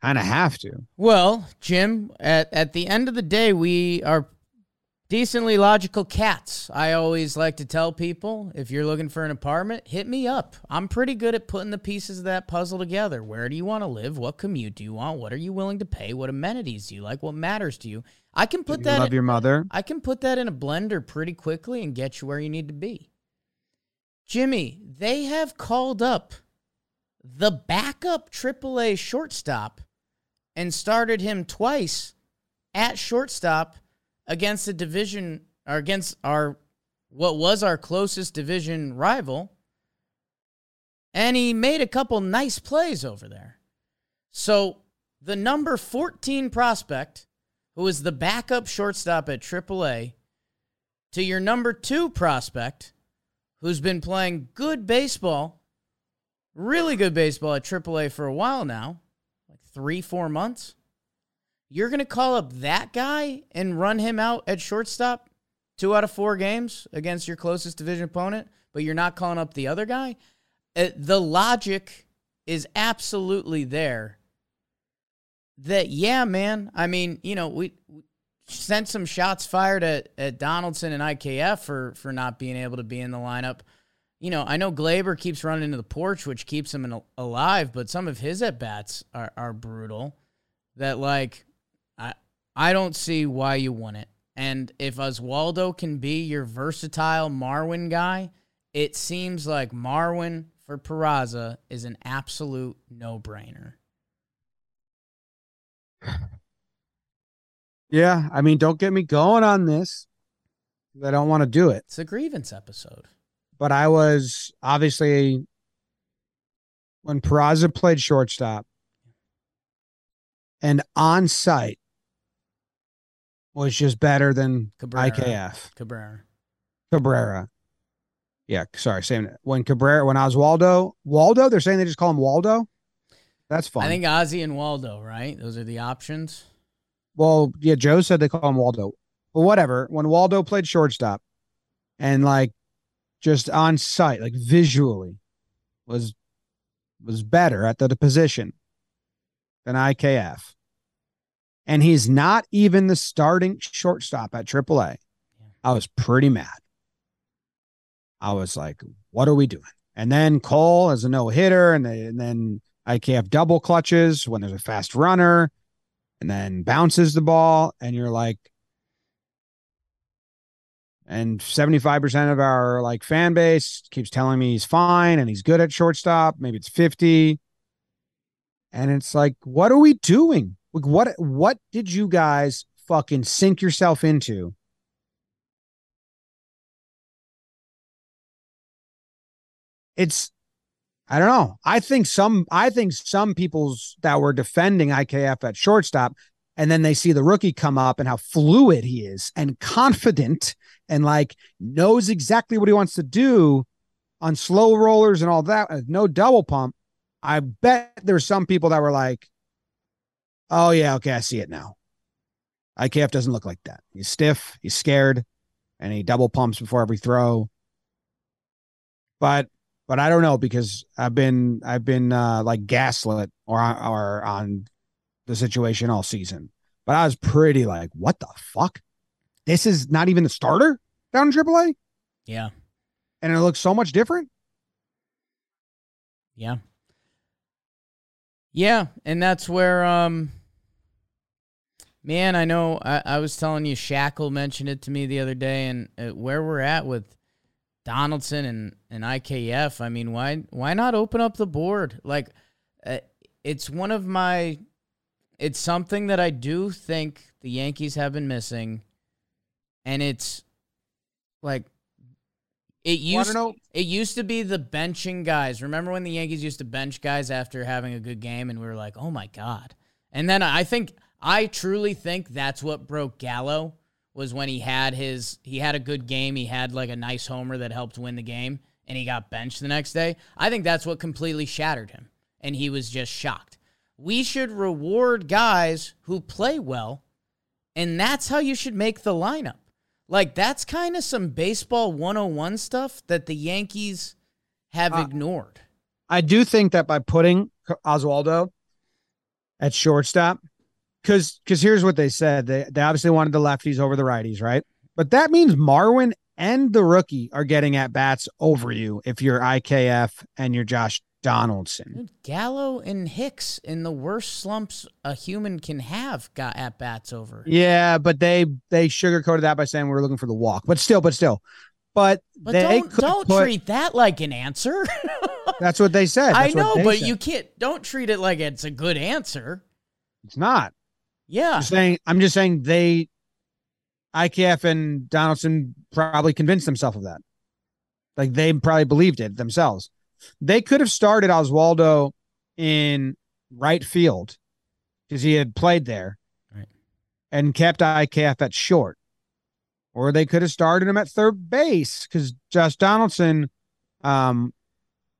kind of have to. Well, Jim, at at the end of the day, we are decently logical cats. I always like to tell people if you're looking for an apartment, hit me up. I'm pretty good at putting the pieces of that puzzle together. Where do you want to live? What commute do you want? What are you willing to pay? What amenities do you like? What matters to you? I can put that love your mother. I can put that in a blender pretty quickly and get you where you need to be. Jimmy, they have called up the backup AAA shortstop and started him twice at shortstop against the division or against our what was our closest division rival. And he made a couple nice plays over there. So the number 14 prospect who is the backup shortstop at AAA, to your number two prospect, who's been playing good baseball, really good baseball at AAA for a while now, like three, four months. You're going to call up that guy and run him out at shortstop two out of four games against your closest division opponent, but you're not calling up the other guy? Uh, the logic is absolutely there that yeah, man. I mean, you know, we, we sent some shots fired at, at Donaldson and IKF for for not being able to be in the lineup. You know, I know Gleyber keeps running into the porch, which keeps him in, alive, but some of his at bats are, are brutal. That like, I don't see why you want it. And if Oswaldo can be your versatile Marwin guy, it seems like Marwin for Peraza is an absolute no brainer. Yeah, I mean, don't get me going on this. I don't want to do it. It's a grievance episode. But I was obviously when Peraza played shortstop and on site was just better than Cabrera. IKF. Cabrera. Cabrera. Yeah, sorry, same. When Cabrera, when Oswaldo, Waldo, they're saying they just call him Waldo. That's fine. I think Ozzy and Waldo, right? Those are the options. Well, yeah, Joe said they call him Waldo. But whatever. When Waldo played shortstop and like just on site, like visually was was better at the, the position than IKF. And he's not even the starting shortstop at AAA. I was pretty mad. I was like, what are we doing? And then Cole as a no hitter, and, and then IKF double clutches when there's a fast runner and then bounces the ball and you're like and 75% of our like fan base keeps telling me he's fine and he's good at shortstop maybe it's 50 and it's like what are we doing like what what did you guys fucking sink yourself into it's I don't know. I think some I think some people's that were defending IKF at shortstop and then they see the rookie come up and how fluid he is and confident and like knows exactly what he wants to do on slow rollers and all that, uh, no double pump. I bet there's some people that were like, "Oh yeah, okay, I see it now." IKF doesn't look like that. He's stiff, he's scared, and he double pumps before every throw. But but I don't know because I've been I've been uh, like gaslit or or on the situation all season. But I was pretty like, what the fuck? This is not even the starter down in AAA, Yeah. and it looks so much different. Yeah. Yeah, and that's where um man, I know I, I was telling you Shackle mentioned it to me the other day and uh, where we're at with Donaldson and and IKF, I mean, why why not open up the board? Like uh, it's one of my it's something that I do think the Yankees have been missing and it's like it used know- it used to be the benching guys. Remember when the Yankees used to bench guys after having a good game and we were like, "Oh my god." And then I think I truly think that's what broke Gallo was when he had his he had a good game, he had like a nice homer that helped win the game and he got benched the next day. I think that's what completely shattered him and he was just shocked. We should reward guys who play well and that's how you should make the lineup. Like that's kind of some baseball 101 stuff that the Yankees have Uh, ignored. I do think that by putting Oswaldo at shortstop, because because here's what they said. They they obviously wanted the lefties over the righties, right? But that means Marwin and the rookie are getting at bats over you if you're IKF and you're Josh Donaldson. Dude, Gallo and Hicks in the worst slumps a human can have got at bats over. Yeah, but they they sugarcoated that by saying we are looking for the walk. But still, but still. But, But they don't don't put, treat that like an answer. that's what they said. I That's what know, but said. you can't don't treat it like it's a good answer. it's not. Yeah. I'm saying I'm just saying they IKF and Donaldson probably convinced themselves of that. Like they probably believed it themselves. They could have started Oswaldo in right field because he had played there Right. and kept IKF at short. Or they could have started him at third base because Josh Donaldson um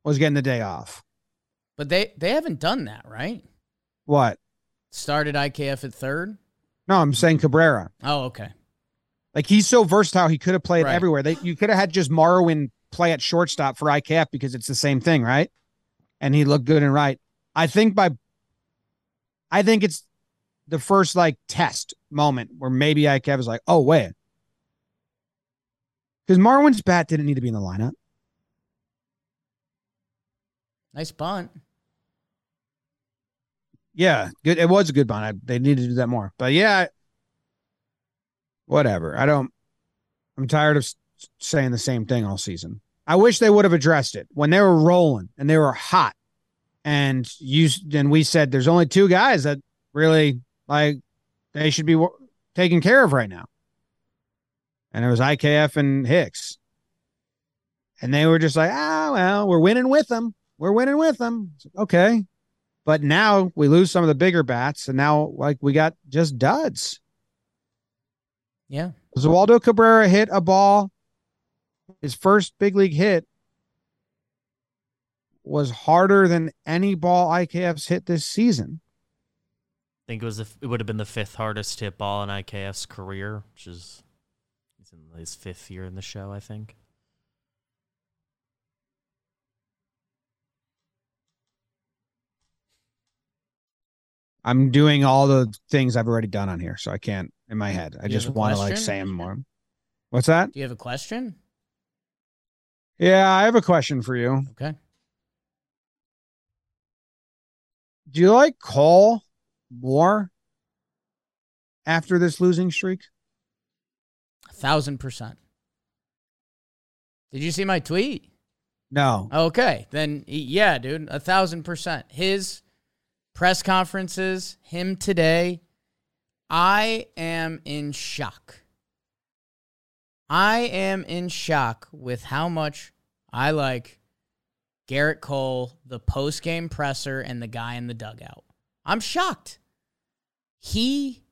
was getting the day off. But they they haven't done that, right? What? Started IKF at third? No, I'm saying Cabrera. Oh, okay. Like he's so versatile, he could have played Right. everywhere. They you could have had just Marwin play at shortstop for IKF because it's the same thing, right? And he looked good and right. I think by I think it's the first like test moment where maybe IKF is like, oh wait. Because Marwin's bat didn't need to be in the lineup. Nice bunt. Yeah, good. It was a good bond. I, they need to do that more. But yeah, whatever. I don't. I'm tired of saying the same thing all season. I wish they would have addressed it when they were rolling and they were hot, and you and we said there's only two guys that really like they should be wo- taken care of right now, and it was IKF and Hicks, and they were just like, ah, well, we're winning with them. We're winning with them. Like, Okay, but now we lose some of the bigger bats, and now like we got just duds. Yeah. Oswaldo Cabrera hit a ball. His first big league hit was harder than any ball IKF's hit this season. I think it was the, it would have been the fifth hardest hit ball in IKF's career, which is he's in his fifth year in the show, I think. I'm doing all the things I've already done on here, so I can't in my head. I just want to like say them more. What's that? Do you have a question? Yeah, I have a question for you. Okay. Do you like Cole more after this losing streak? A thousand percent. Did you see my tweet? No. Okay, then yeah, dude, a thousand percent. His press conferences, him today, I am in shock. I am in shock with how much I like Gerrit Cole, the post game presser, and the guy in the dugout. I'm shocked. He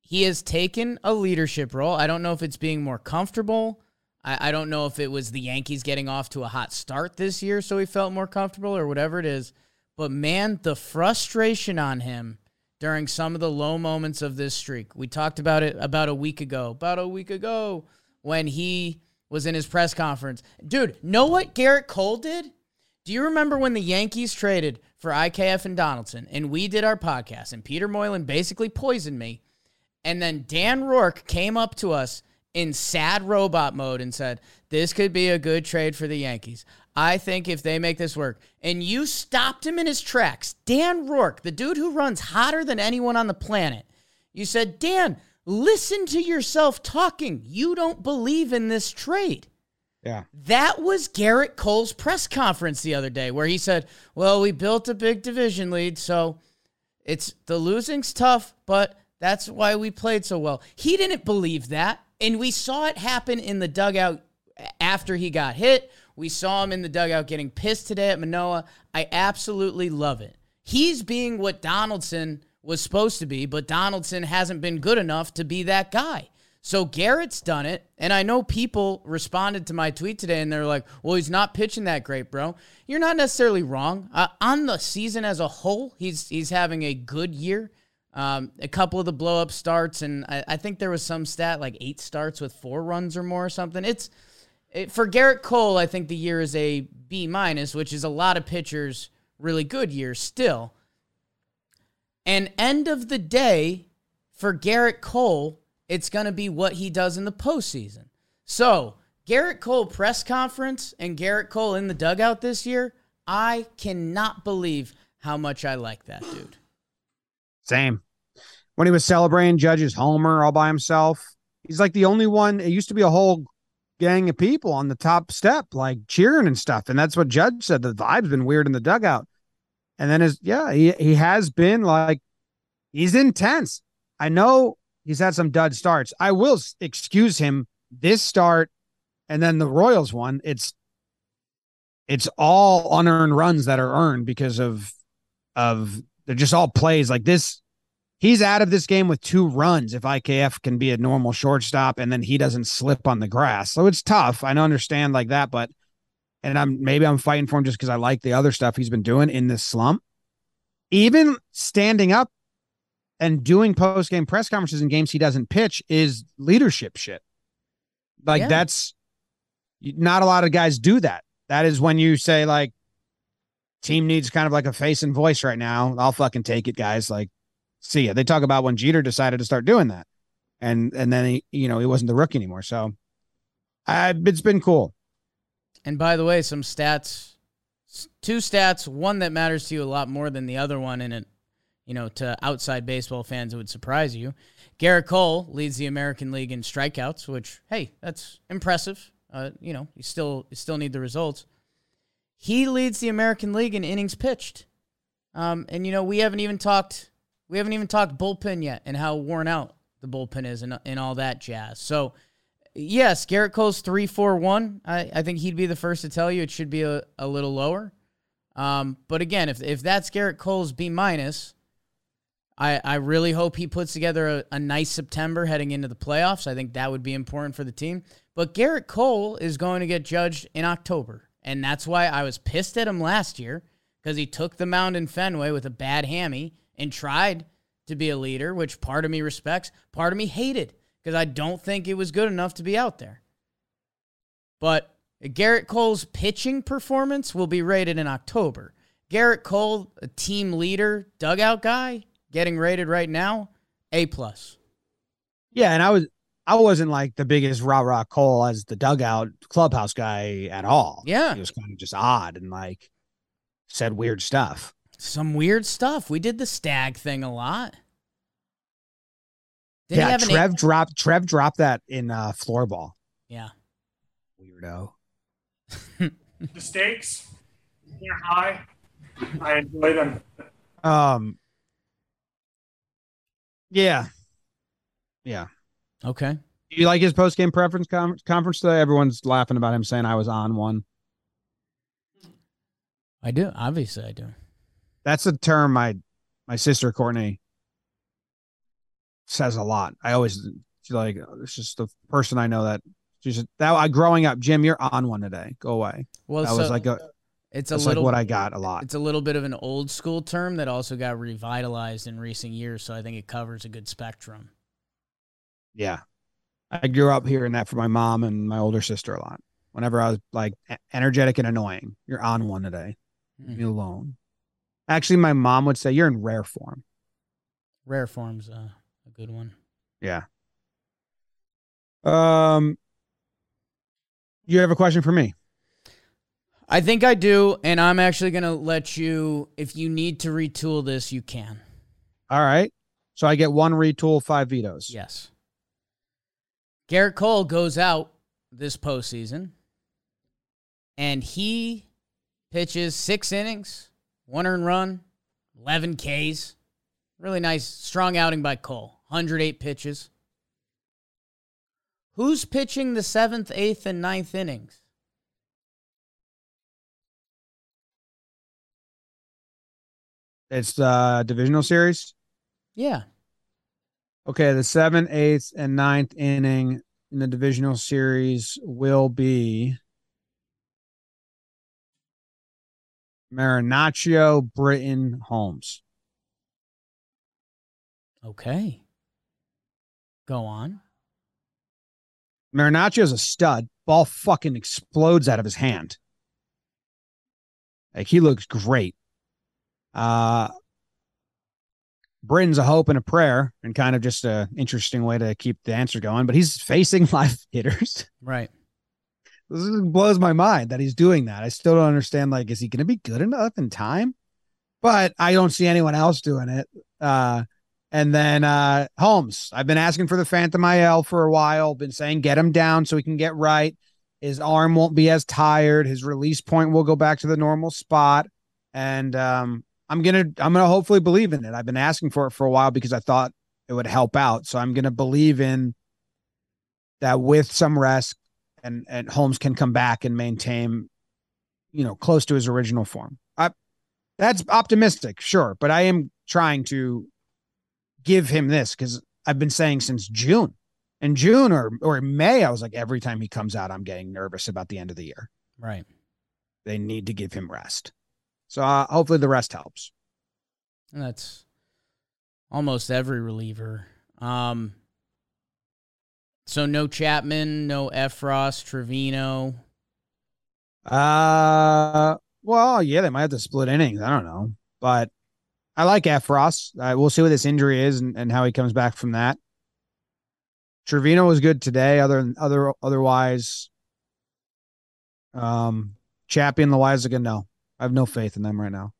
he has taken a leadership role. I don't know if it's being more comfortable. I, I don't know if it was the Yankees getting off to a hot start this year, so he felt more comfortable or whatever it is. But man, the frustration on him during some of the low moments of this streak. We talked about it about a week ago. About a week ago when he was in his press conference. Dude, know what Gerrit Cole did? Do you remember when the Yankees traded for IKF and Donaldson and we did our podcast and Peter Moylan basically poisoned me? And then Dan Rourke came up to us in sad robot mode and said, This could be a good trade for the Yankees. I think if they make this work. And you stopped him in his tracks. Dan Rourke, the dude who runs hotter than anyone on the planet. You said, Dan, listen to yourself talking. You don't believe in this trade. Yeah. That was Gerrit Cole's press conference the other day where he said, Well, we built a big division lead, so it's the losing's tough, but that's why we played so well. He didn't believe that. And we saw it happen in the dugout after he got hit. We saw him in the dugout getting pissed today at Manoah. I absolutely love it. He's being what Donaldson was supposed to be, but Donaldson hasn't been good enough to be that guy. So Gerrit's done it, and I know people responded to my tweet today, and they're like, "Well, he's not pitching that great, bro." You're not necessarily wrong. Uh, on the season as a whole, he's he's having a good year. Um, a couple of the blow up starts, and I, I, think there was some stat like eight starts with four runs or more or something. It's it, for Gerrit Cole. I think the year is a B minus, which is a lot of pitchers really good years still. And end of the day, for Gerrit Cole, it's going to be what he does in the postseason. So, Gerrit Cole press conference and Gerrit Cole in the dugout this year, I cannot believe how much I like that dude. Same. When he was celebrating Judge's homer all by himself, he's like the only one. It used to be a whole gang of people on the top step, like cheering and stuff. And that's what Judge said. The vibe's been weird in the dugout. And then his yeah, he he has been like he's intense. I know he's had some dud starts. I will excuse him this start and then the Royals one. It's it's all unearned runs that are earned because of of they're just all plays like this. He's out of this game with two runs if IKF can be a normal shortstop and then he doesn't slip on the grass. So it's tough. I don't understand like that, but and I'm maybe I'm fighting for him just because I like the other stuff he's been doing in this slump. Even standing up and doing post game press conferences in games he doesn't pitch is leadership shit. Like Yeah. that's not a lot of guys do that. That is when you say like team needs kind of like a face and voice right now. I'll fucking take it, guys. Like, see ya. They talk about when Jeter decided to start doing that, and and then he, you know, he wasn't the rookie anymore. So, uh, it's been cool. And by the way, some stats, two stats, one that matters to you a lot more than the other one, and it, you know, to outside baseball fans, it would surprise you. Gerrit Cole leads the American League in strikeouts, which hey, that's impressive. Uh, you know, you still you still need the results. He leads the American League in innings pitched, um, and you know we haven't even talked we haven't even talked bullpen yet and how worn out the bullpen is and, and all that jazz. So yes, Gerrit Cole's three four one. I, I think he'd be the first to tell you it should be a, a little lower. Um, but again, if if that's Gerrit Cole's B minus, I I really hope he puts together a, a nice September heading into the playoffs. I think that would be important for the team. But Gerrit Cole is going to get judged in October, and that's why I was pissed at him last year because he took the mound in Fenway with a bad hammy and tried to be a leader, which part of me respects, part of me hated because I don't think it was good enough to be out there. But Gerrit Cole's pitching performance will be rated in October. Gerrit Cole, a team leader, dugout guy, getting rated right now, A plus. Yeah, and I was I wasn't like the biggest rah rah Cole as the dugout clubhouse guy at all. Yeah. he was kind of just odd and like said weird stuff. Some weird stuff. We did the stag thing a lot. Didn't yeah, have an Trev dropped Trev dropped that in uh, floorball. yeah. Weirdo. the stakes they're high. I enjoy them. Um. Yeah. Yeah. Okay. Do you like his post game preference com- conference today? Everyone's laughing about him saying I was on one. I do. Obviously, I do. That's a term my my sister Courtney says a lot. I always she's like oh, it's just the person I know that she's just, that I growing up. Jim, you're on one today. Go away. Well, That so was like a it's a that's like little what I got a lot. It's a little bit of an old school term that also got revitalized in recent years, so I think it covers a good spectrum. Yeah. I grew up hearing that from my mom and my older sister a lot. Whenever I was like energetic and annoying, you're on one today. Leave me mm-hmm. alone. Actually, my mom would say you're in rare form. Rare form's uh, a good one. Yeah. Um, you have a question for me? I think I do, and I'm actually gonna let you. If you need to retool this, you can. All right. So I get one retool, five vetoes. Yes. Gerrit Cole goes out this postseason, and he pitches six innings, one earned run, 11 Ks. Really nice, strong outing by Cole. 108 pitches. Who's pitching the seventh, eighth, and ninth innings? It's the divisional series. Yeah. Okay, the seventh, eighth, and ninth inning in the divisional series will be Marinaccio, Britton, Holmes. Okay. Go on. Marinaccio's a stud. Ball fucking explodes out of his hand. Like he looks great. Uh Britton's a hope and a prayer, and kind of just a interesting way to keep the answer going. But he's facing live hitters. Right. This blows my mind that he's doing that. I still don't understand. Like, is he going to be good enough in time? But I don't see anyone else doing it. Uh, and then uh, Holmes, I've been asking for the Phantom IL for a while. Been saying get him down so he can get right. His arm won't be as tired. His release point will go back to the normal spot. And um, I'm gonna I'm gonna hopefully believe in it. I've been asking for it for a while because I thought it would help out. So I'm gonna believe in that with some rest and and Holmes can come back and maintain, you know, close to his original form. I that's optimistic, sure, but I am trying to give him this because I've been saying since June. In June or or May, I was like, every time he comes out, I'm getting nervous about the end of the year. Right. They need to give him rest. So uh, hopefully the rest helps. And that's almost every reliever. Um, so no Chapman, no Effross, Trevino. Uh, well, yeah, they might have to split innings. I don't know, but I like Effross. Uh, we'll see what this injury is and, and how he comes back from that. Trevino was good today. Other than other otherwise, um, Chappie and Loaisiga, no, I have no faith in them right now.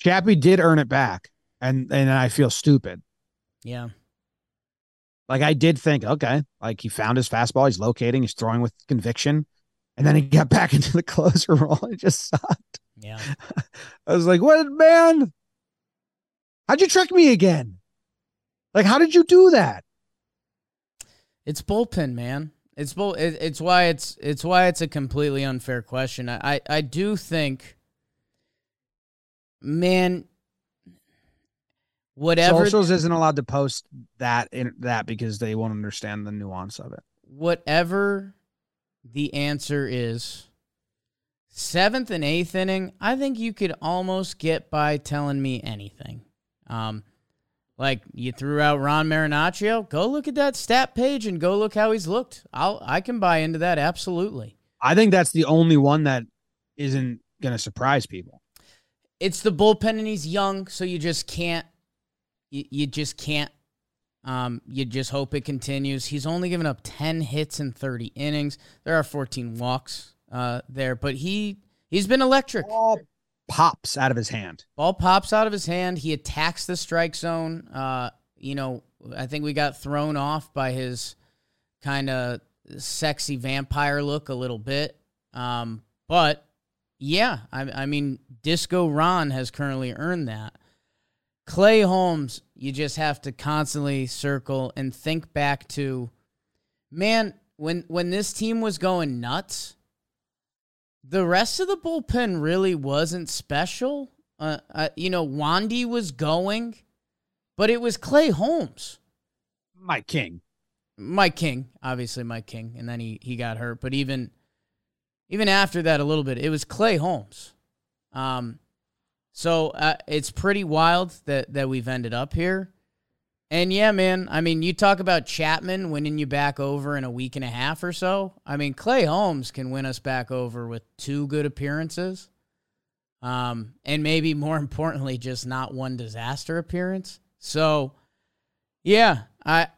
Chappie did earn it back, and and I feel stupid. Yeah. Like I did think, okay, like he found his fastball, he's locating, he's throwing with conviction, and then he got back into the closer role. It just sucked. Yeah. I was like, what, man? How'd you trick me again? Like, how did you do that? It's bullpen, man. It's bull. It, it's why it's it's why it's a completely unfair question. I I, I do think, man, whatever Socials isn't allowed to post that in that because they won't understand the nuance of it. whatever the answer is, seventh and eighth inning, I think you could almost get by telling me anything. Um, like you threw out Ron Marinaccio, go look at that stat page and go look how he's looked. I'll I can buy into that absolutely. I think that's the only one that isn't going to surprise people. It's the bullpen and he's young, so you just can't. You, you just can't. Um, you just hope it continues. He's only given up ten hits in thirty innings. There are fourteen walks uh, there, but he he's been electric. Ball pops out of his hand. Ball pops out of his hand. He attacks the strike zone. Uh, you know, I think we got thrown off by his kind of sexy vampire look a little bit. Um, but yeah, I, I mean, Disco Ron has currently earned that. Clay Holmes, you just have to constantly circle and think back to, man, when when this team was going nuts, the rest of the bullpen really wasn't special. Uh, uh, you know, Wandy was going, but it was Clay Holmes, Mike King. Mike King, obviously Mike King, and then he he got hurt. But even even after that, a little bit, it was Clay Holmes. Um, so uh, it's pretty wild that that we've ended up here. And yeah, man, I mean, you talk about Chapman winning you back over in a week and a half or so. I mean, Clay Holmes can win us back over with two good appearances. Um, and maybe more importantly, just not one disaster appearance. So, yeah, I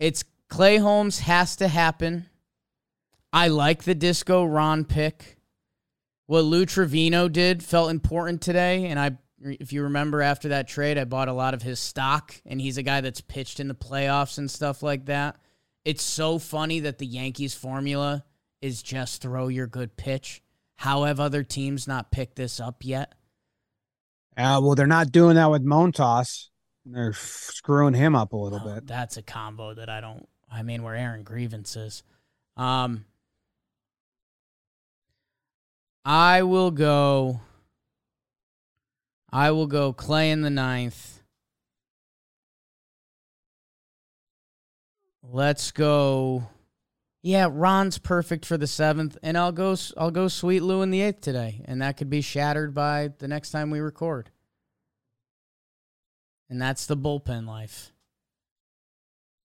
it's Clay Holmes has to happen. I like the Disco Ron pick. What Lou Trevino did felt important today, and I if you remember after that trade, I bought a lot of his stock, and he's a guy that's pitched in the playoffs and stuff like that. It's so funny that the Yankees formula is just throw your good pitch. How have other teams not picked this up yet? Uh, well, they're not doing that with Montas. They're screwing him up a little Oh, bit. That's a combo that I don't. I mean, where Aaron grievances. Um, I will go. I will go Clay in the ninth. Let's go. Yeah, Ron's perfect for the seventh, and I'll go. I'll go Sweet Lou in the eighth today, and that could be shattered by the next time we record. And that's the bullpen life.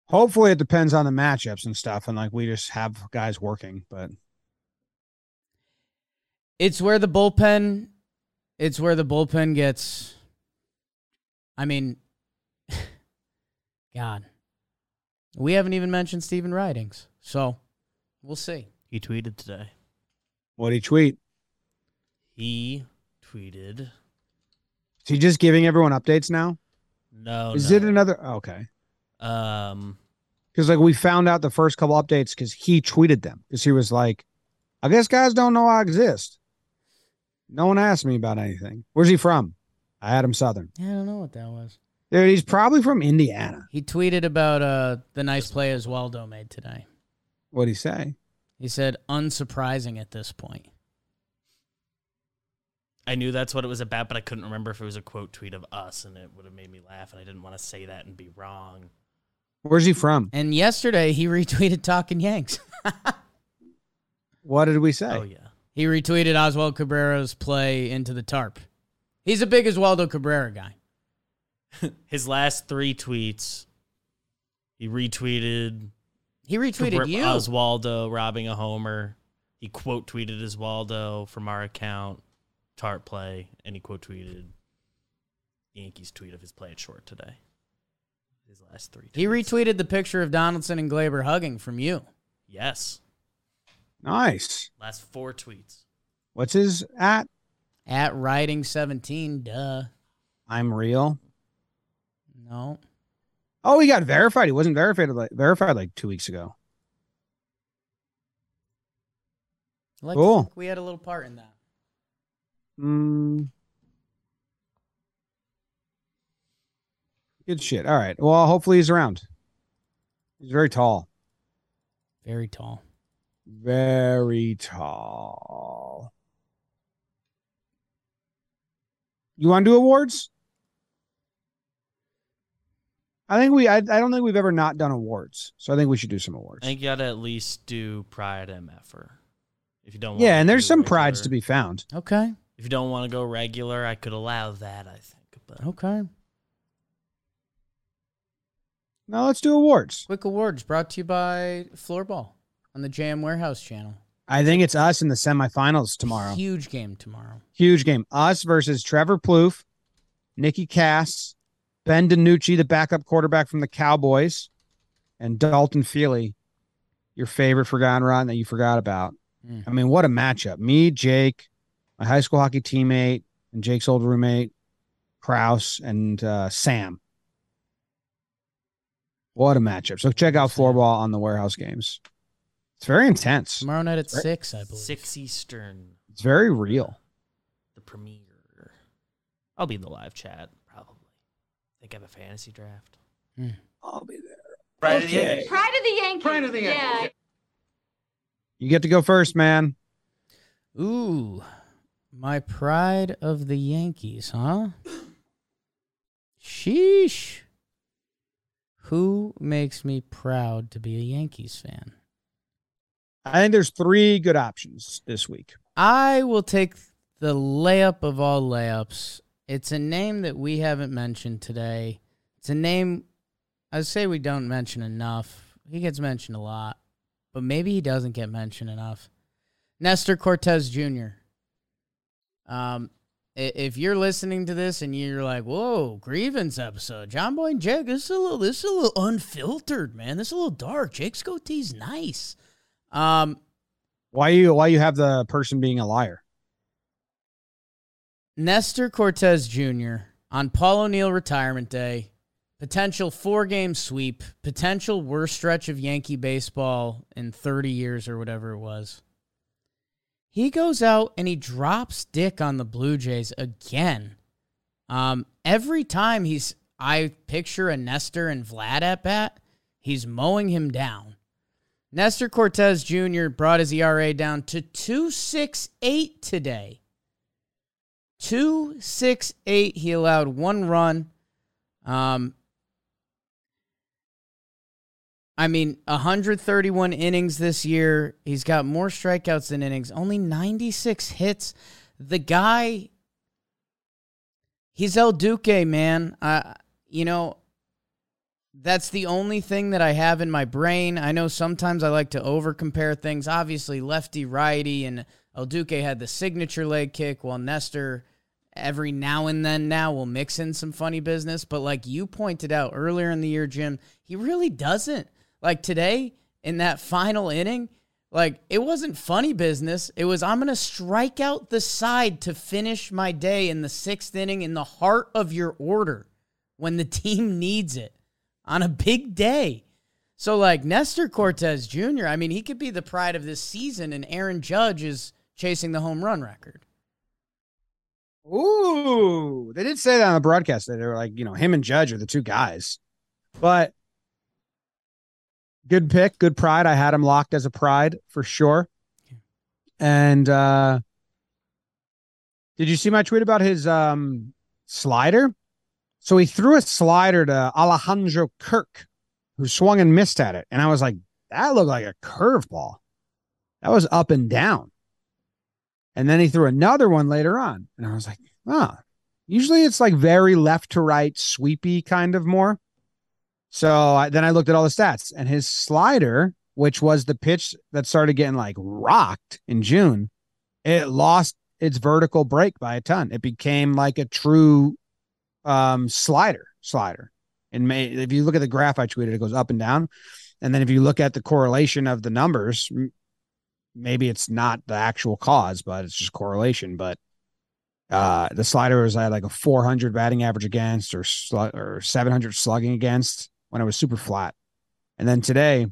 Hopefully, it depends on the matchups and stuff, and like we just have guys working. But it's where the bullpen it's where the bullpen gets I mean God. We haven't even mentioned Stephen Ridings. So we'll see. He tweeted today. what he tweet? He tweeted. Is he just giving everyone updates now? No, Is no. it another? Okay, Um, because like we found out the first couple updates because he tweeted them because he was like, "I guess guys don't know I exist." No one asked me about anything. Where's he from? I Adam Southern. Yeah, I don't know what that was. Dude, he's probably from Indiana. He tweeted about uh the nice play Oswaldo made today. What'd he say? He said unsurprising at this point. I knew that's what it was about, but I couldn't remember if it was a quote tweet of us, and it would have made me laugh, and I didn't want to say that and be wrong. Where's he from? And yesterday he retweeted talking Yanks. What did we say? Oh yeah, he retweeted Oswald Cabrera's play into the tarp. He's a big Oswaldo Cabrera guy. his last three tweets, he retweeted He retweeted Cabra- you. Oswaldo robbing a homer. He quote tweeted Oswaldo from our account, Tart play, and he quote tweeted Yankees tweet of his play at short today. His last three. He retweeted the picture of Donaldson and Gleyber hugging from you. Yes, Nice. last four tweets. What's his at? At writing 17, duh. I'm real. No. Oh, he got verified. He wasn't verified like verified like two weeks ago. I'd like Cool. think we had a little part in that. Mm. Good shit. All right. Well, hopefully he's around. He's very tall. Very tall. Very tall. You want to do awards? I think we. I, I don't think we've ever not done awards, so I think we should do some awards. I think you got to at least do Pride MFer. If you don't, Yeah, wanna and there's some regular- prides to be found. Okay. If you don't want to go regular, I could allow that. I think, but Okay. Now let's do awards. Quick awards brought to you by Floorball on the Jam Warehouse channel. I think it's us in the semifinals tomorrow. Huge game tomorrow. Huge game. Us versus Trevor Plouffe, Nikki Cass, Ben DiNucci, the backup quarterback from the Cowboys, and Dalton Feely, your favorite forgotten rotten that you forgot about. Mm. I mean, what a matchup. Me, Jake, my high school hockey teammate, and Jake's old roommate, Kraus, and uh, Sam. What a matchup. So check out. Floorball on the warehouse games. It's very intense. Tomorrow night at Right. 6, I believe. six Eastern, It's very real. the premiere. I'll be in the live chat probably. think I have a fantasy draft. Hmm. I'll be there. Pride of the Yankees. Pride of the Yankees. Pride of the Yankees. Yeah. You get to go first, man. Ooh. My pride of the Yankees, huh? Sheesh. Who makes me proud to be a Yankees fan? I think there's three good options this week. I will take the layup of all layups. It's a name that we haven't mentioned today. It's a name I say we don't mention enough. He gets mentioned a lot, but maybe he doesn't get mentioned enough. Nestor Cortes Jr. Um, if you're listening to this and you're like, "Whoa, grievance episode, Jomboy and Jake, this is a little, this is a little unfiltered, man. This is a little dark. Jake's goatee's nice." Um, Why you why you have the person being a liar? Nestor Cortes Jr. on Paul O'Neill retirement day, potential four game sweep, potential worst stretch of Yankee baseball in 30 years or whatever it was. He goes out and he drops dick on the Blue Jays again. Um, every time he's, I picture a Nestor and Vlad at bat, he's mowing him down. Nestor Cortes Jr. brought his ERA down to 268 today. 268. He allowed one run. Um, I mean, 131 innings this year. He's got more strikeouts than innings, only 96 hits. The guy, he's El Duque, man. Uh, you know, that's the only thing that I have in my brain. I know sometimes I like to over compare things. Obviously, lefty righty, and El Duque had the signature leg kick, while Nestor every now and then now will mix in some funny business. But like you pointed out earlier in the year, Jim, he really doesn't. Like today in that final inning, like it wasn't funny business. It was I'm gonna strike out the side to finish my day in the sixth inning in the heart of your order when the team needs it on a big day. So like Nestor Cortes Jr., I mean, he could be the pride of this season, and Aaron Judge is chasing the home run record. Ooh, they did say that on the broadcast. That they were like, you know, him and Judge are the two guys. But good pick, good pride. I had him locked as a pride for sure. And uh did you see my tweet about his um slider? So he threw a slider to Alejandro Kirk, who swung and missed at it. And I was like, that looked like a curveball. That was up and down. And then he threw another one later on. And I was like, oh, usually it's like very left to right, sweepy kind of more. So I, then I looked at all the stats and his slider, which was the pitch that started getting like rocked in June, it lost its vertical break by a ton. It became like a true um, slider, slider. And may, if you look at the graph I tweeted, it goes up and down. And then if you look at the correlation of the numbers, maybe it's not the actual cause, but it's just correlation. But uh, the slider was at like a 400 batting average against or or 700 slugging against when it was super flat. And then today,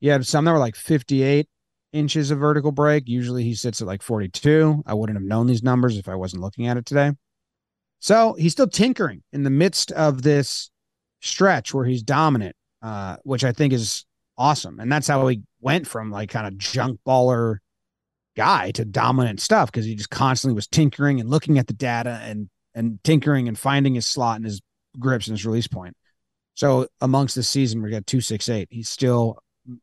you had some that were like 58 inches of vertical break. Usually he sits at like 42. I wouldn't have known these numbers if I wasn't looking at it today. So he's still tinkering in the midst of this stretch where he's dominant, uh, which I think is awesome. And that's how he went from like kind of junk baller guy to dominant stuff because he just constantly was tinkering and looking at the data and and tinkering and finding his slot and his grips and his release point. So amongst the season, we got two six eight. He's still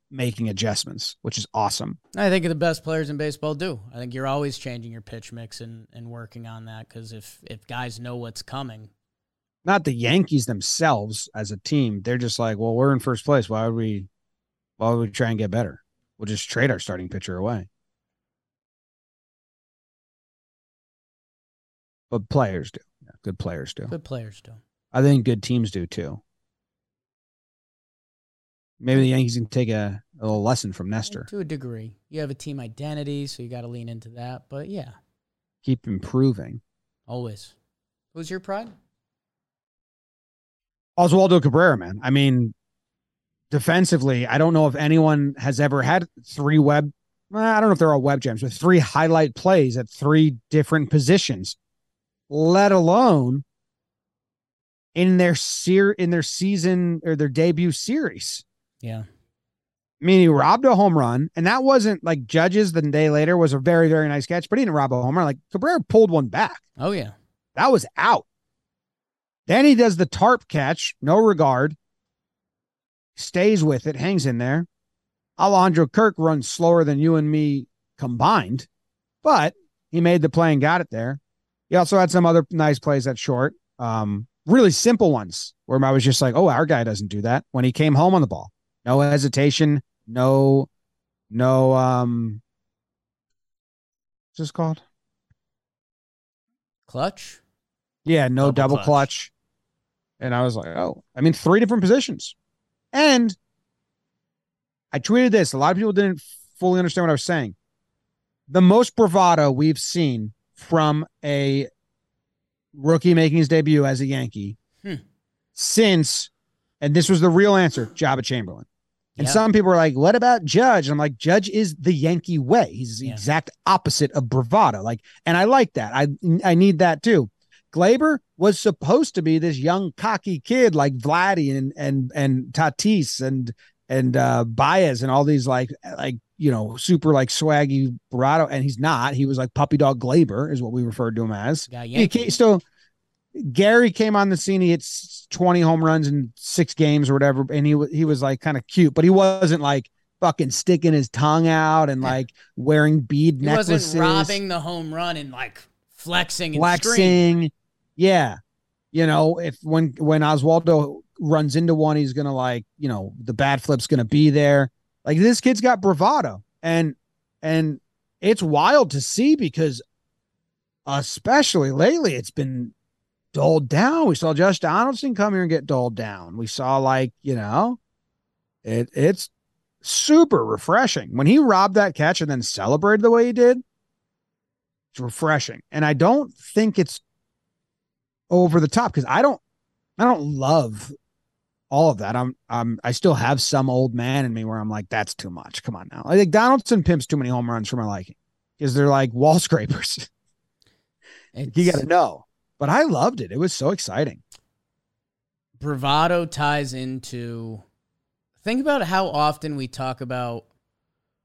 making adjustments, which is awesome. I think the best players in baseball do. I think you're always changing your pitch mix and, and working on that because if if guys know what's coming, Not the Yankees themselves as a team. They're just like, well, we're in first place. Why would we? Why would we try and get better? We'll just trade our starting pitcher away. But players do. Yeah, good players do. good players do. I think good teams do too. Maybe the Yankees can take a, a little lesson from Nestor. To a degree, you have a team identity, so you got to lean into that. But yeah, Keep improving. always. Who's your pride? Oswaldo Cabrera, man. I mean, defensively, I don't know if anyone has ever had three web. I don't know if they're all web gems, but three highlight plays at three different positions, let alone in their ser- in their season or their debut series. Yeah, I mean, he robbed a home run, and that wasn't like Judges the day later was a very, very nice catch, but he didn't rob a home run. Like Cabrera pulled one back. oh yeah, That was out. Then he does the tarp catch, no regard, stays with it, hangs in there. Alejandro Kirk runs slower than you and me combined, but he made the play and got it there. He also had some other nice plays at short. Um, really simple ones where I was just like, oh, our guy doesn't do that when he came home on the ball. No hesitation, no, no, um, what's this called? Clutch. Yeah, no Double double, clutch. clutch. And I was like, oh, I mean, three different positions. And I tweeted this. A lot of people didn't fully understand what I was saying. The most bravado we've seen from a rookie making his debut as a Yankee Hmm. since, and this was the real answer, Joba Chamberlain. And Yeah. some people are like, what about Judge? I'm like, Judge is the Yankee way. He's the Yeah. exact opposite of bravado. Like, and I like that. I I need that too. Gleyber was supposed to be this young cocky kid like Vladdy and and and Tatis and and uh Baez and all these like like you know super like swaggy bravado and he's not. He was like puppy dog Gleyber is what we referred to him as. Yeah, He Yankee. ca- so Gary came on the scene. He hit s- 20 home runs in six games or whatever, and he he was like kind of cute, but he wasn't like fucking sticking his tongue out and like wearing bead He necklaces, wasn't robbing the home run and like flexing and flexing. flexing. Yeah, you know, if when when Oswaldo runs into one, he's gonna like you know the bad flip's gonna be there. Like this kid's got bravado, and and it's wild to see because especially lately it's been doled down. We saw Josh Donaldson come here and get dulled down. We saw like, you know, it it's super refreshing. When he robbed that catch and then celebrated the way he did, it's refreshing. And I don't think it's over the top because I don't I don't love all of that. I'm I'm I still have some old man in me where I'm like, that's too much. Come on now. I think Donaldson pimps too many home runs for my liking. Because they're like wall scrapers. you gotta know. But I loved it. It was so exciting. bravado ties into think about how often we talk about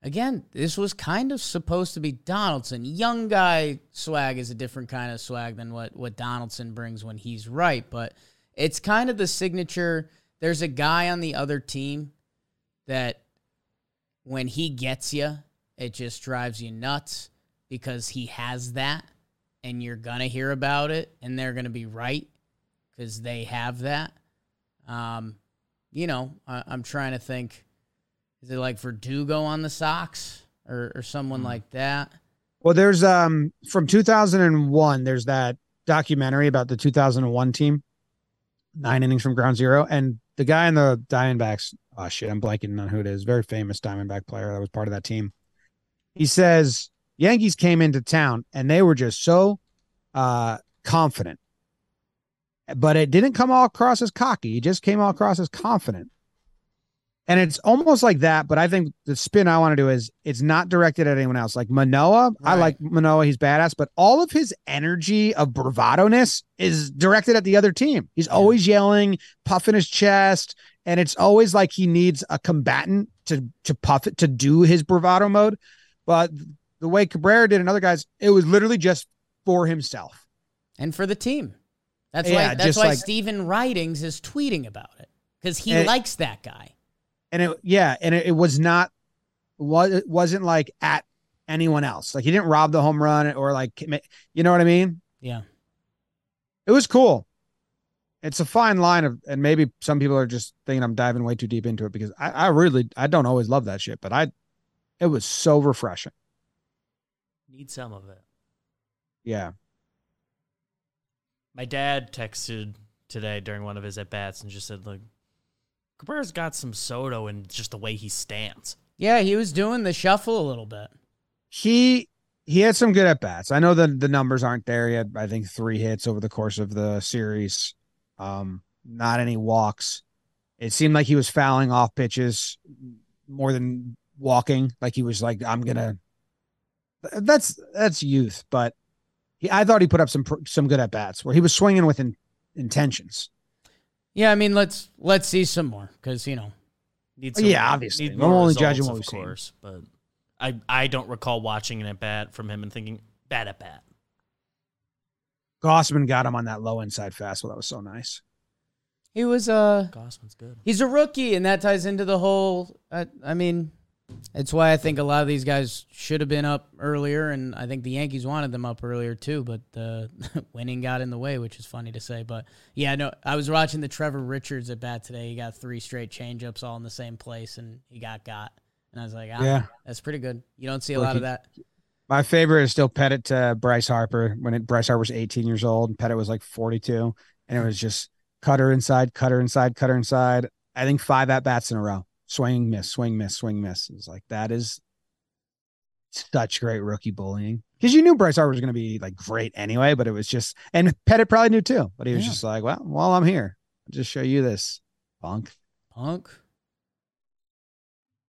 again this was kind of supposed to be donaldson young guy swag is a different kind of swag than what what donaldson brings when he's right but it's kind of the signature there's a guy on the other team that when he gets you it just drives you nuts because he has that and you're gonna hear about it and they're gonna be right because they have that um, you know, I, I'm trying to think. Is it like Verdugo on the Sox or, or someone like that? Well, there's um from 2001, there's that documentary about the 2001 team, nine innings from ground zero. And the guy in the Diamondbacks, oh shit, I'm blanking on who it is, very famous Diamondback player that was part of that team. He says Yankees came into town and they were just so uh confident. But it didn't come all across as cocky. It just came all across as confident. And it's almost like that, but I think the spin I want to do is it's not directed at anyone else. Like Manoah, I like Manoah, he's badass, but all of his energy of bravado-ness is directed at the other team. He's always yelling, puffing his chest, and it's always like he needs a combatant to to puff it to do his bravado mode. But the way Cabrera did and other guys, it was literally just for himself. And for the team. That's Yeah, why that's why like- Stephen Ridings is tweeting about it. Because he likes that guy. and it yeah and it, it was not was it wasn't like at anyone else like he didn't rob the home run or like you know what i mean Yeah. it was cool it's a fine line of and maybe some people are just thinking i'm diving way too deep into it because i, I really i don't always love that shit but i it was so refreshing Need some of it. yeah My dad texted today during one of his at bats and just said, "Like, Cabrera's got some Soto in just the way he stands." Yeah, he was doing the shuffle a little bit. he he had some good at bats. I know that the numbers aren't there yet. I think three hits over the course of the series. Um, not any walks. It seemed like he was fouling off pitches more than walking. Like he was like, I'm gonna. That's that's youth, but he, I thought he put up some some good at bats where he was swinging with in, intentions. Yeah, I mean let's let's see some more because you know Need Yeah, obviously. need We're more only results, judging what of we've seen. course, but I I don't recall watching an at bat from him and thinking bad at bat. Gausman got him on that low inside fastball. That was so nice. he was uh Gausman's good. he's a rookie and that ties into the whole. Uh, I mean, It's why I think a lot of these guys should have been up earlier, and I think the Yankees wanted them up earlier too. But the winning got in the way, which is funny to say. But yeah, no, I was watching the Trevor Richards at bat today. He got three straight changeups all in the same place, and he got got. And I was like, ah, Yeah. that's pretty good. You don't see a Look, lot of that. My favorite is still Pettitte to Bryce Harper when it, Bryce Harper was 18 years old and Pettitte was like 42. And it was just cutter inside, cutter inside, cutter inside. I think five at bats in a row. Swing, miss, swing, miss, swing, miss. It was like, that is such great rookie bullying. Because you knew Bryce Harper was going to be like great anyway, but it was just, and Pettitte probably knew too, but he was Yeah. just like, well, while I'm here, I'll just show you this punk. Punk.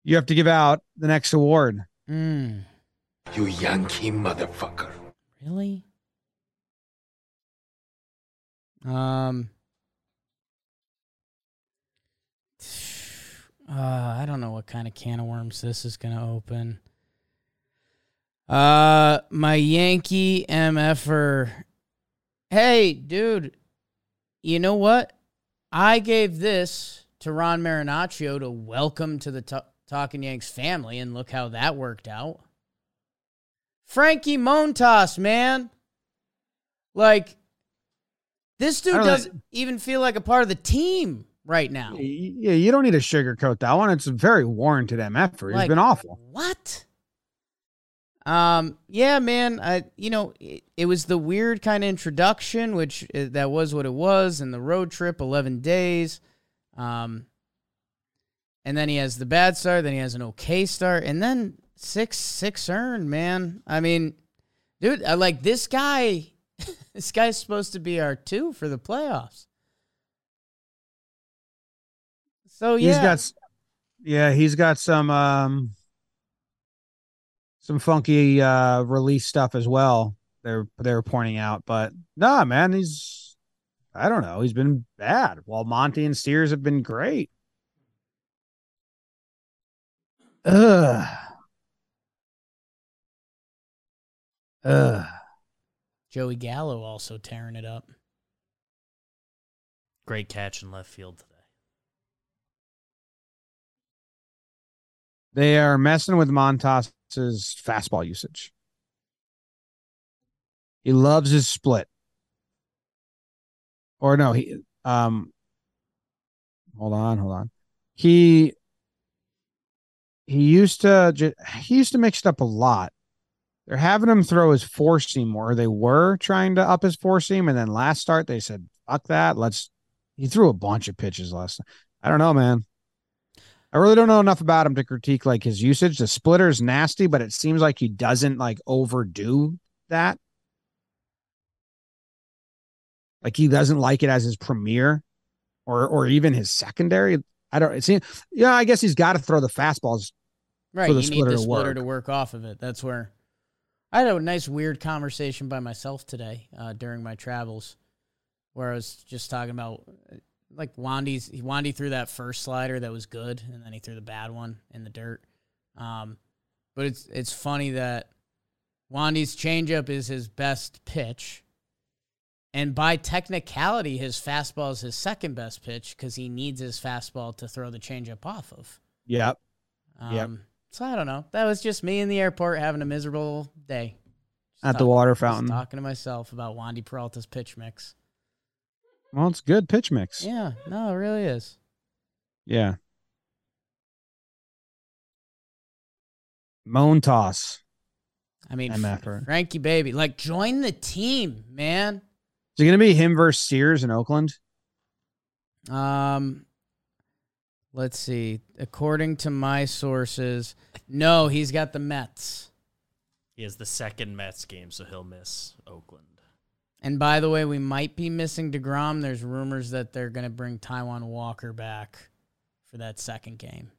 You have to give out the next award. Mm, You Yankee motherfucker. really? Um. Uh, I don't know what kind of can of worms this is gonna open. Uh, my Yankee MFer. Hey, dude. You know what? I gave this to Ron Marinaccio to welcome to the Ta- Talking Yanks family, and look how that worked out. Frankie Montas, man. Like, this dude I don't know. doesn't even feel like a part of the team right now. Yeah, you don't need to sugarcoat that one. It's a very warranted MF for. He's Like, been awful. What? Um. Yeah, man. I. You know, it, it was the weird kind of introduction, which uh, that was what it was, and the road trip, eleven days. Um. And then he has the bad start. Then he has an okay start, and then six six earned. Man, I mean, dude, I like this guy. this guy's supposed to be our two for the playoffs. So yeah, He's got, yeah, he's got some um, some funky uh release stuff as well. They're they're pointing out, but nah, man, he's I don't know, he's been bad. While Monty and Sears have been great. Ugh. Ugh. Joey Gallo also tearing it up. Great catch in left field They are messing with Montas's fastball usage. He loves his split. Or no, he um hold on, hold on. He he used to he used to mix it up a lot. They're having him throw his four seam more. They were trying to up his four seam, and then last start they said, fuck that. Let's he threw a bunch of pitches last I don't know, man. I really don't know enough about him to critique like his usage. The splitter's nasty, but it seems like he doesn't like overdo that. Like he doesn't like it as his premier or or even his secondary. I don't it seems yeah, I guess he's got to throw the fastballs. Right, for the you need splitter the to splitter work. to work off of it. That's where I had a nice weird conversation by myself today uh, during my travels, where I was just talking about like Wandy's. Wandy threw that first slider that was good, and then he threw the bad one in the dirt. Um, but it's it's funny that Wandy's changeup is his best pitch, and by technicality, his fastball is his second best pitch because he needs his fastball to throw the changeup off of. Yep. Um, Yep. So I don't know. That was just me in the airport having a miserable day. Just At the talk- water fountain. talking to myself about Wandy Peralta's pitch mix. Well, it's good pitch mix. Yeah, no, it really is. Yeah. Montas. I mean, MFer. Frankie baby, like join the team, man. Is it gonna be him versus Sears in Oakland? Um, let's see. According to my sources, no, he's got the Mets. He has the second Mets game, so he'll miss Oakland. And by the way, we might be missing Degrom. There's rumors that they're going to bring Taijuan Walker back for that second game.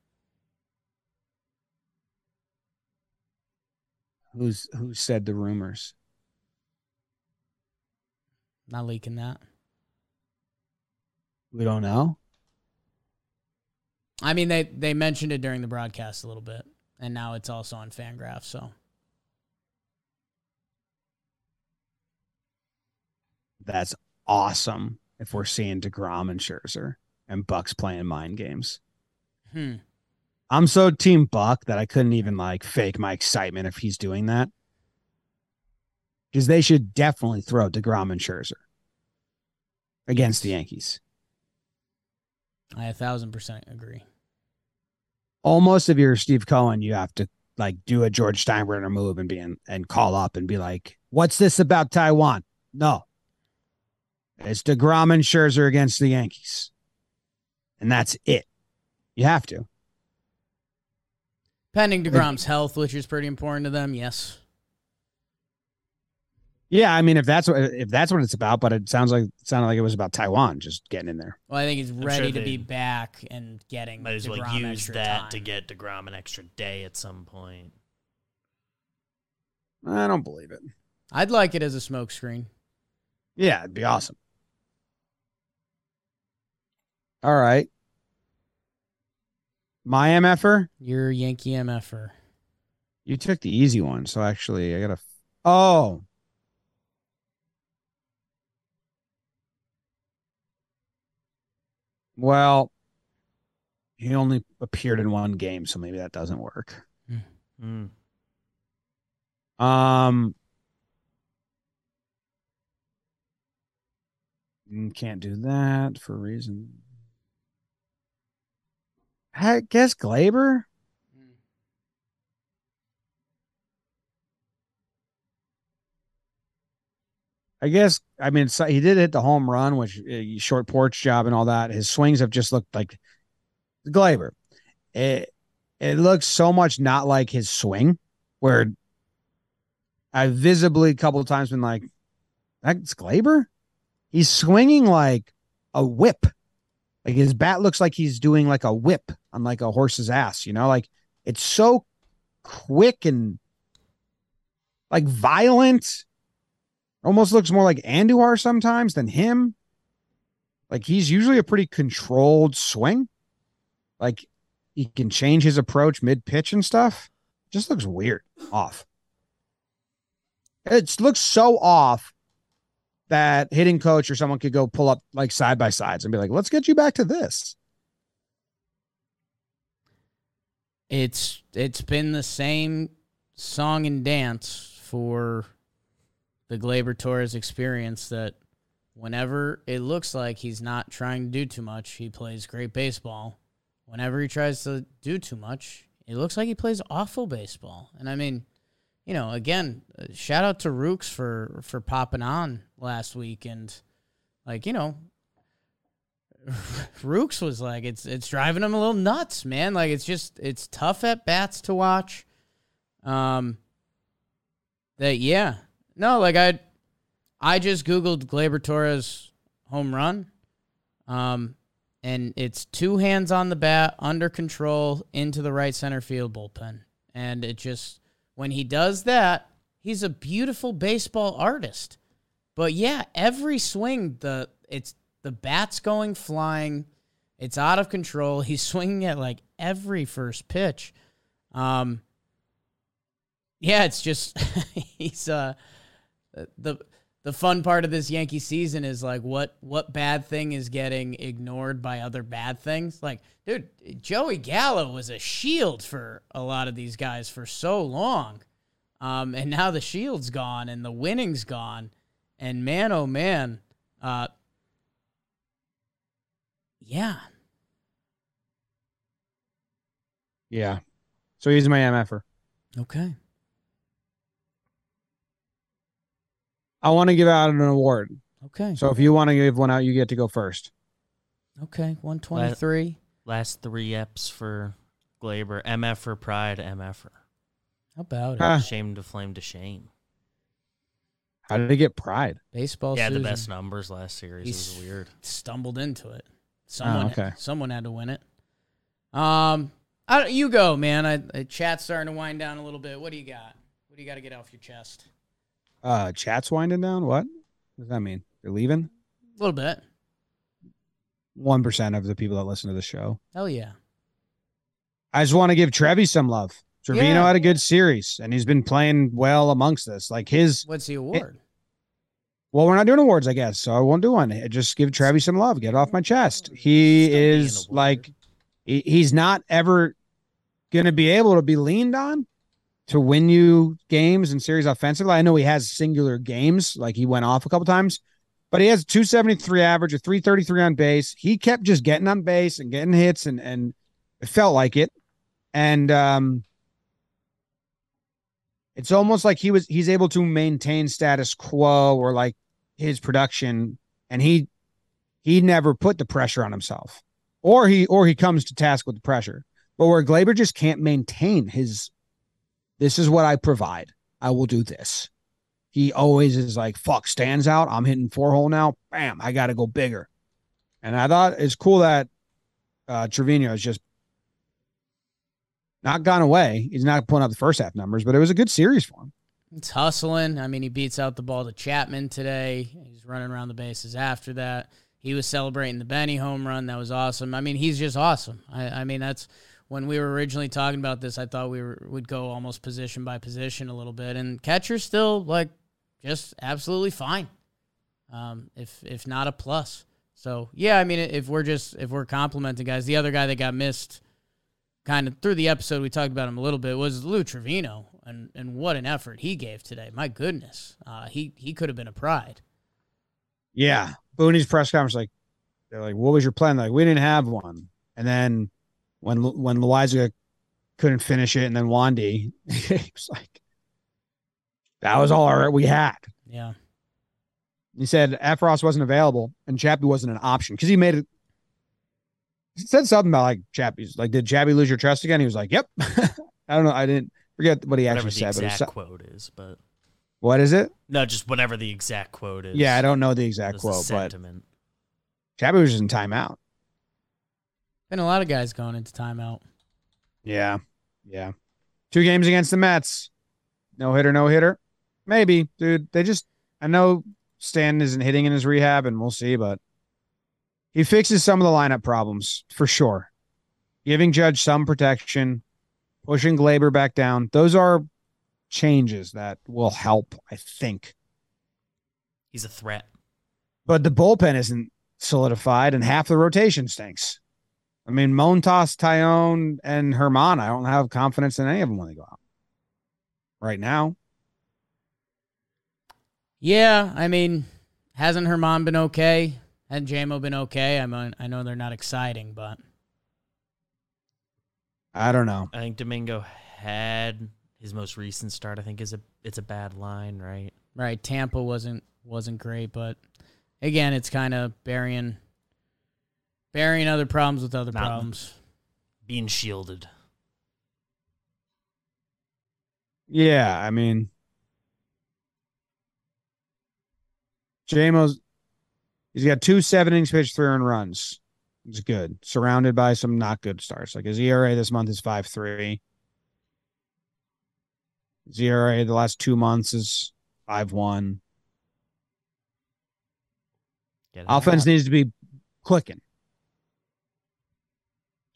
Who's who said the rumors? Not leaking that. We don't know. I mean, they they mentioned it during the broadcast a little bit, and now it's also on Fangraph. So That's awesome if we're seeing DeGrom and Scherzer and Bucks playing mind games. hmm. I'm so team Buck that I couldn't even like fake my excitement if he's doing that. Because they should definitely throw DeGrom and Scherzer against the Yankees. I a thousand percent agree. Almost if you're Steve Cohen, you have to like do a George Steinbrenner move and be in, and call up and be like, "What's this about Taijuan?" No, it's Degrom and Scherzer against the Yankees, and that's it. You have to. Pending Degrom's health, which is pretty important to them. Yes. Yeah, I mean, if that's what if that's what it's about, but it sounds like it sounded like it was about Taijuan just getting in there. Well, I think he's sure ready to be back and getting. Might as well DeGrom use extra that time. to get Degrom an extra day at some point. I don't believe it. I'd like it as a smokescreen. Yeah, it'd be awesome. All right. My MFer, You're a Yankee MFer. you took the easy one. So actually, I got to. Oh. Well, he only appeared in one game, so maybe that doesn't work. Hmm. Um, mm, can't do that for a reason. I guess Gleyber. I guess I mean so he did hit the home run, which uh, short porch job and all that. His swings have just looked like Gleyber. It it looks so much not like his swing, where I visibly a couple times been like, that's Gleyber. He's swinging like a whip. Like his bat looks like he's doing like a whip on like a horse's ass, you know, like it's so quick and like violent. Almost looks more like Andujar sometimes than him. Like he's usually a pretty controlled swing. Like he can change his approach mid pitch and stuff. Just looks weird, off. It looks so off that hitting coach or someone could go pull up like side by sides and be like, let's get you back to this. It's it's been the same song and dance for the Gleyber Torres experience that whenever it looks like he's not trying to do too much, he plays great baseball. Whenever he tries to do too much, it looks like he plays awful baseball. And I mean, you know, again, uh, shout out to Rooks for for popping on last week and like, you know, Rooks was like, it's it's driving him a little nuts, man. Like it's just it's tough at bats to watch. Um that yeah. No, like I I just Googled Gleyber Torres home run. Um and it's two hands on the bat, under control, into the right center field bullpen. And it just when he does that, he's a beautiful baseball artist. But yeah, every swing the it's the bat's going flying. It's out of control. He's swinging at like every first pitch. Um yeah, it's just he's uh the the fun part of this Yankee season is like what what bad thing is getting ignored by other bad things. Like, dude, Joey Gallo was a shield for a lot of these guys for so long. Um, and now the shield's gone and the winning's gone. And man, oh man, uh, yeah, Yeah. So he's my MFer. okay. I want to give out an award. Okay. So if you want to give one out, you get to go first. Okay. 123. Last three eps for Gleyber. MF for Pride, MFer. How about it? Huh. Shame to flame to shame. How did he get pride? Baseball yeah, the best numbers last series. It was weird. stumbled into it. Someone, okay. someone had to win it. Um, I, you go, man. I, I chat's starting to wind down a little bit. What do you got? What do you got to get off your chest? Uh, chat's winding down. What? What does that mean? They're leaving. A little bit. One percent of the people that listen to the show. Hell yeah. I just want to give Trevi some love. Trevino Yeah. had a good series, and he's been playing well amongst us. Like his, What's the award? well, we're not doing awards, I guess, so I won't do one. Just give Trevi some love. Get it off my chest. He Still is like, he, he's not ever going to be able to be leaned on to win you games and series offensively. I know he has singular games, like he went off a couple times, but he has a 273 average, a 333 on base. He kept just getting on base and getting hits, and and it felt like it. And um, it's almost like he was he's able to maintain status quo or like his production, and he he never put the pressure on himself, or he or he comes to task with the pressure. But where Gleyber just can't maintain his, this is what I provide. I will do this. He always is like, fuck, stands out. I'm hitting four hole now. Bam, I got to go bigger. And I thought it's cool that uh, Trevino is just not gone away. He's not pulling up the first half numbers, but it was a good series for him. It's hustling. I mean, he beats out the ball to Chapman today. He's running around the bases after that. He was celebrating the Benny home run. That was awesome. I mean, he's just awesome. I, I mean, that's when we were originally talking about this, I thought we were, would go almost position by position a little bit, and catcher's still like just absolutely fine, um, if if not a plus. So yeah, I mean, if we're just if we're complimenting guys, the other guy that got missed, kind of through the episode, we talked about him a little bit was Lou Trevino, and and what an effort he gave today. My goodness, uh, he he could have been a pride. Yeah, Booney's press conference, like they're like, "What was your plan?" Like, we didn't have one, and then when when Loaisiga couldn't finish it, and then Wandy, he was like, "That was all we had." Yeah. He said Effross wasn't available and Chappie wasn't an option because he made it. He said something about like Chappie's like, did Chappie lose your trust again? He was like, "Yep." I don't know. I didn't forget what he Whatever actually said. But it was, quote is, but what is it? no, just whatever the exact quote is. Yeah, I don't know the exact quote, but sentiment. Chappie was just in timeout. Been a lot of guys going into timeout. Yeah. Yeah. Two games against the Mets. No hitter, no hitter. Maybe, dude. They just I know Stan isn't hitting in his rehab and we'll see, but he fixes some of the lineup problems for sure. Giving Judge some protection, pushing Gleyber back down. Those are changes that will help, I think. He's a threat. But the bullpen isn't solidified and half the rotation stinks. I mean, Montas, Taillon, and Germán, I don't have confidence in any of them when they go out right now. Yeah, I mean, hasn't Germán been okay? Hasn't JMO been okay? I mean, I know they're not exciting, but I don't know. I think Domingo had his most recent start. I think is a it's a bad line, right? right, Tampa wasn't wasn't great, but again, it's kind of burying burying other problems with other Not- problems. Being shielded. Yeah, I mean, JMO's he's got two seven innings pitched, three earned runs. It's good. Surrounded by some not good starts. Like his ERA this month is five three. His ERA the last two months is five one. Offense out. needs to be clicking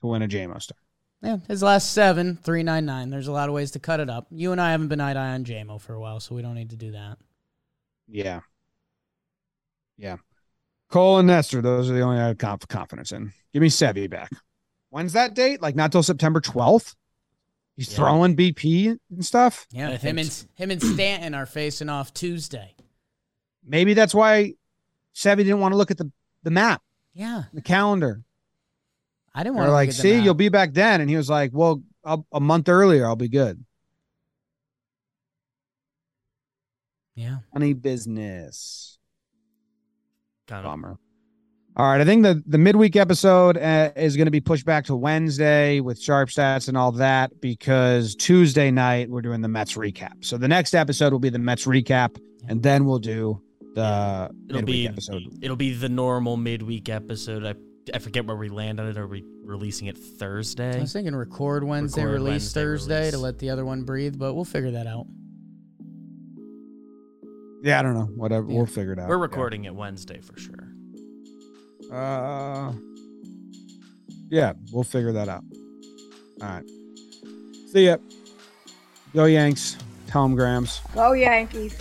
to win a JMO start. Yeah, his last seven, three nine nine. There's a lot of ways to cut it up. You and I haven't been eye to eye on JMO for a while, so we don't need to do that. Yeah. Yeah. Cole and Nestor, those are the only I have conf- confidence in. Give me Sevy back. When's that date? Like not till September 12th? He's Yeah. throwing BP and stuff. Yeah, I him and so. him and Stanton are facing off Tuesday. Maybe that's why Sevy didn't want to look at the, the map, Yeah, the calendar. I didn't They're want to like, see, you'll be back then. And he was like, well, I'll, a month earlier, I'll be good. Yeah, Funny business. Kind of Bummer. All right, I think the the midweek episode uh, is going to be pushed back to Wednesday with sharp stats and all that because Tuesday night we're doing the Mets recap. So the next episode will be the Mets recap, and then we'll do the it'll midweek be episode. it'll be the normal midweek episode. I I forget where we land on it. Are we releasing it Thursday? I Thursday? was thinking record Wednesday, Record release Wednesday, Thursday to let the other one breathe, but we'll figure that out. Yeah, I don't know. Whatever, Yeah. we'll figure it out. We're Yeah. recording it Wednesday for sure. Uh, yeah, we'll figure that out. All right. See ya. Go Yanks. Tell 'em Grams. Go Yankees.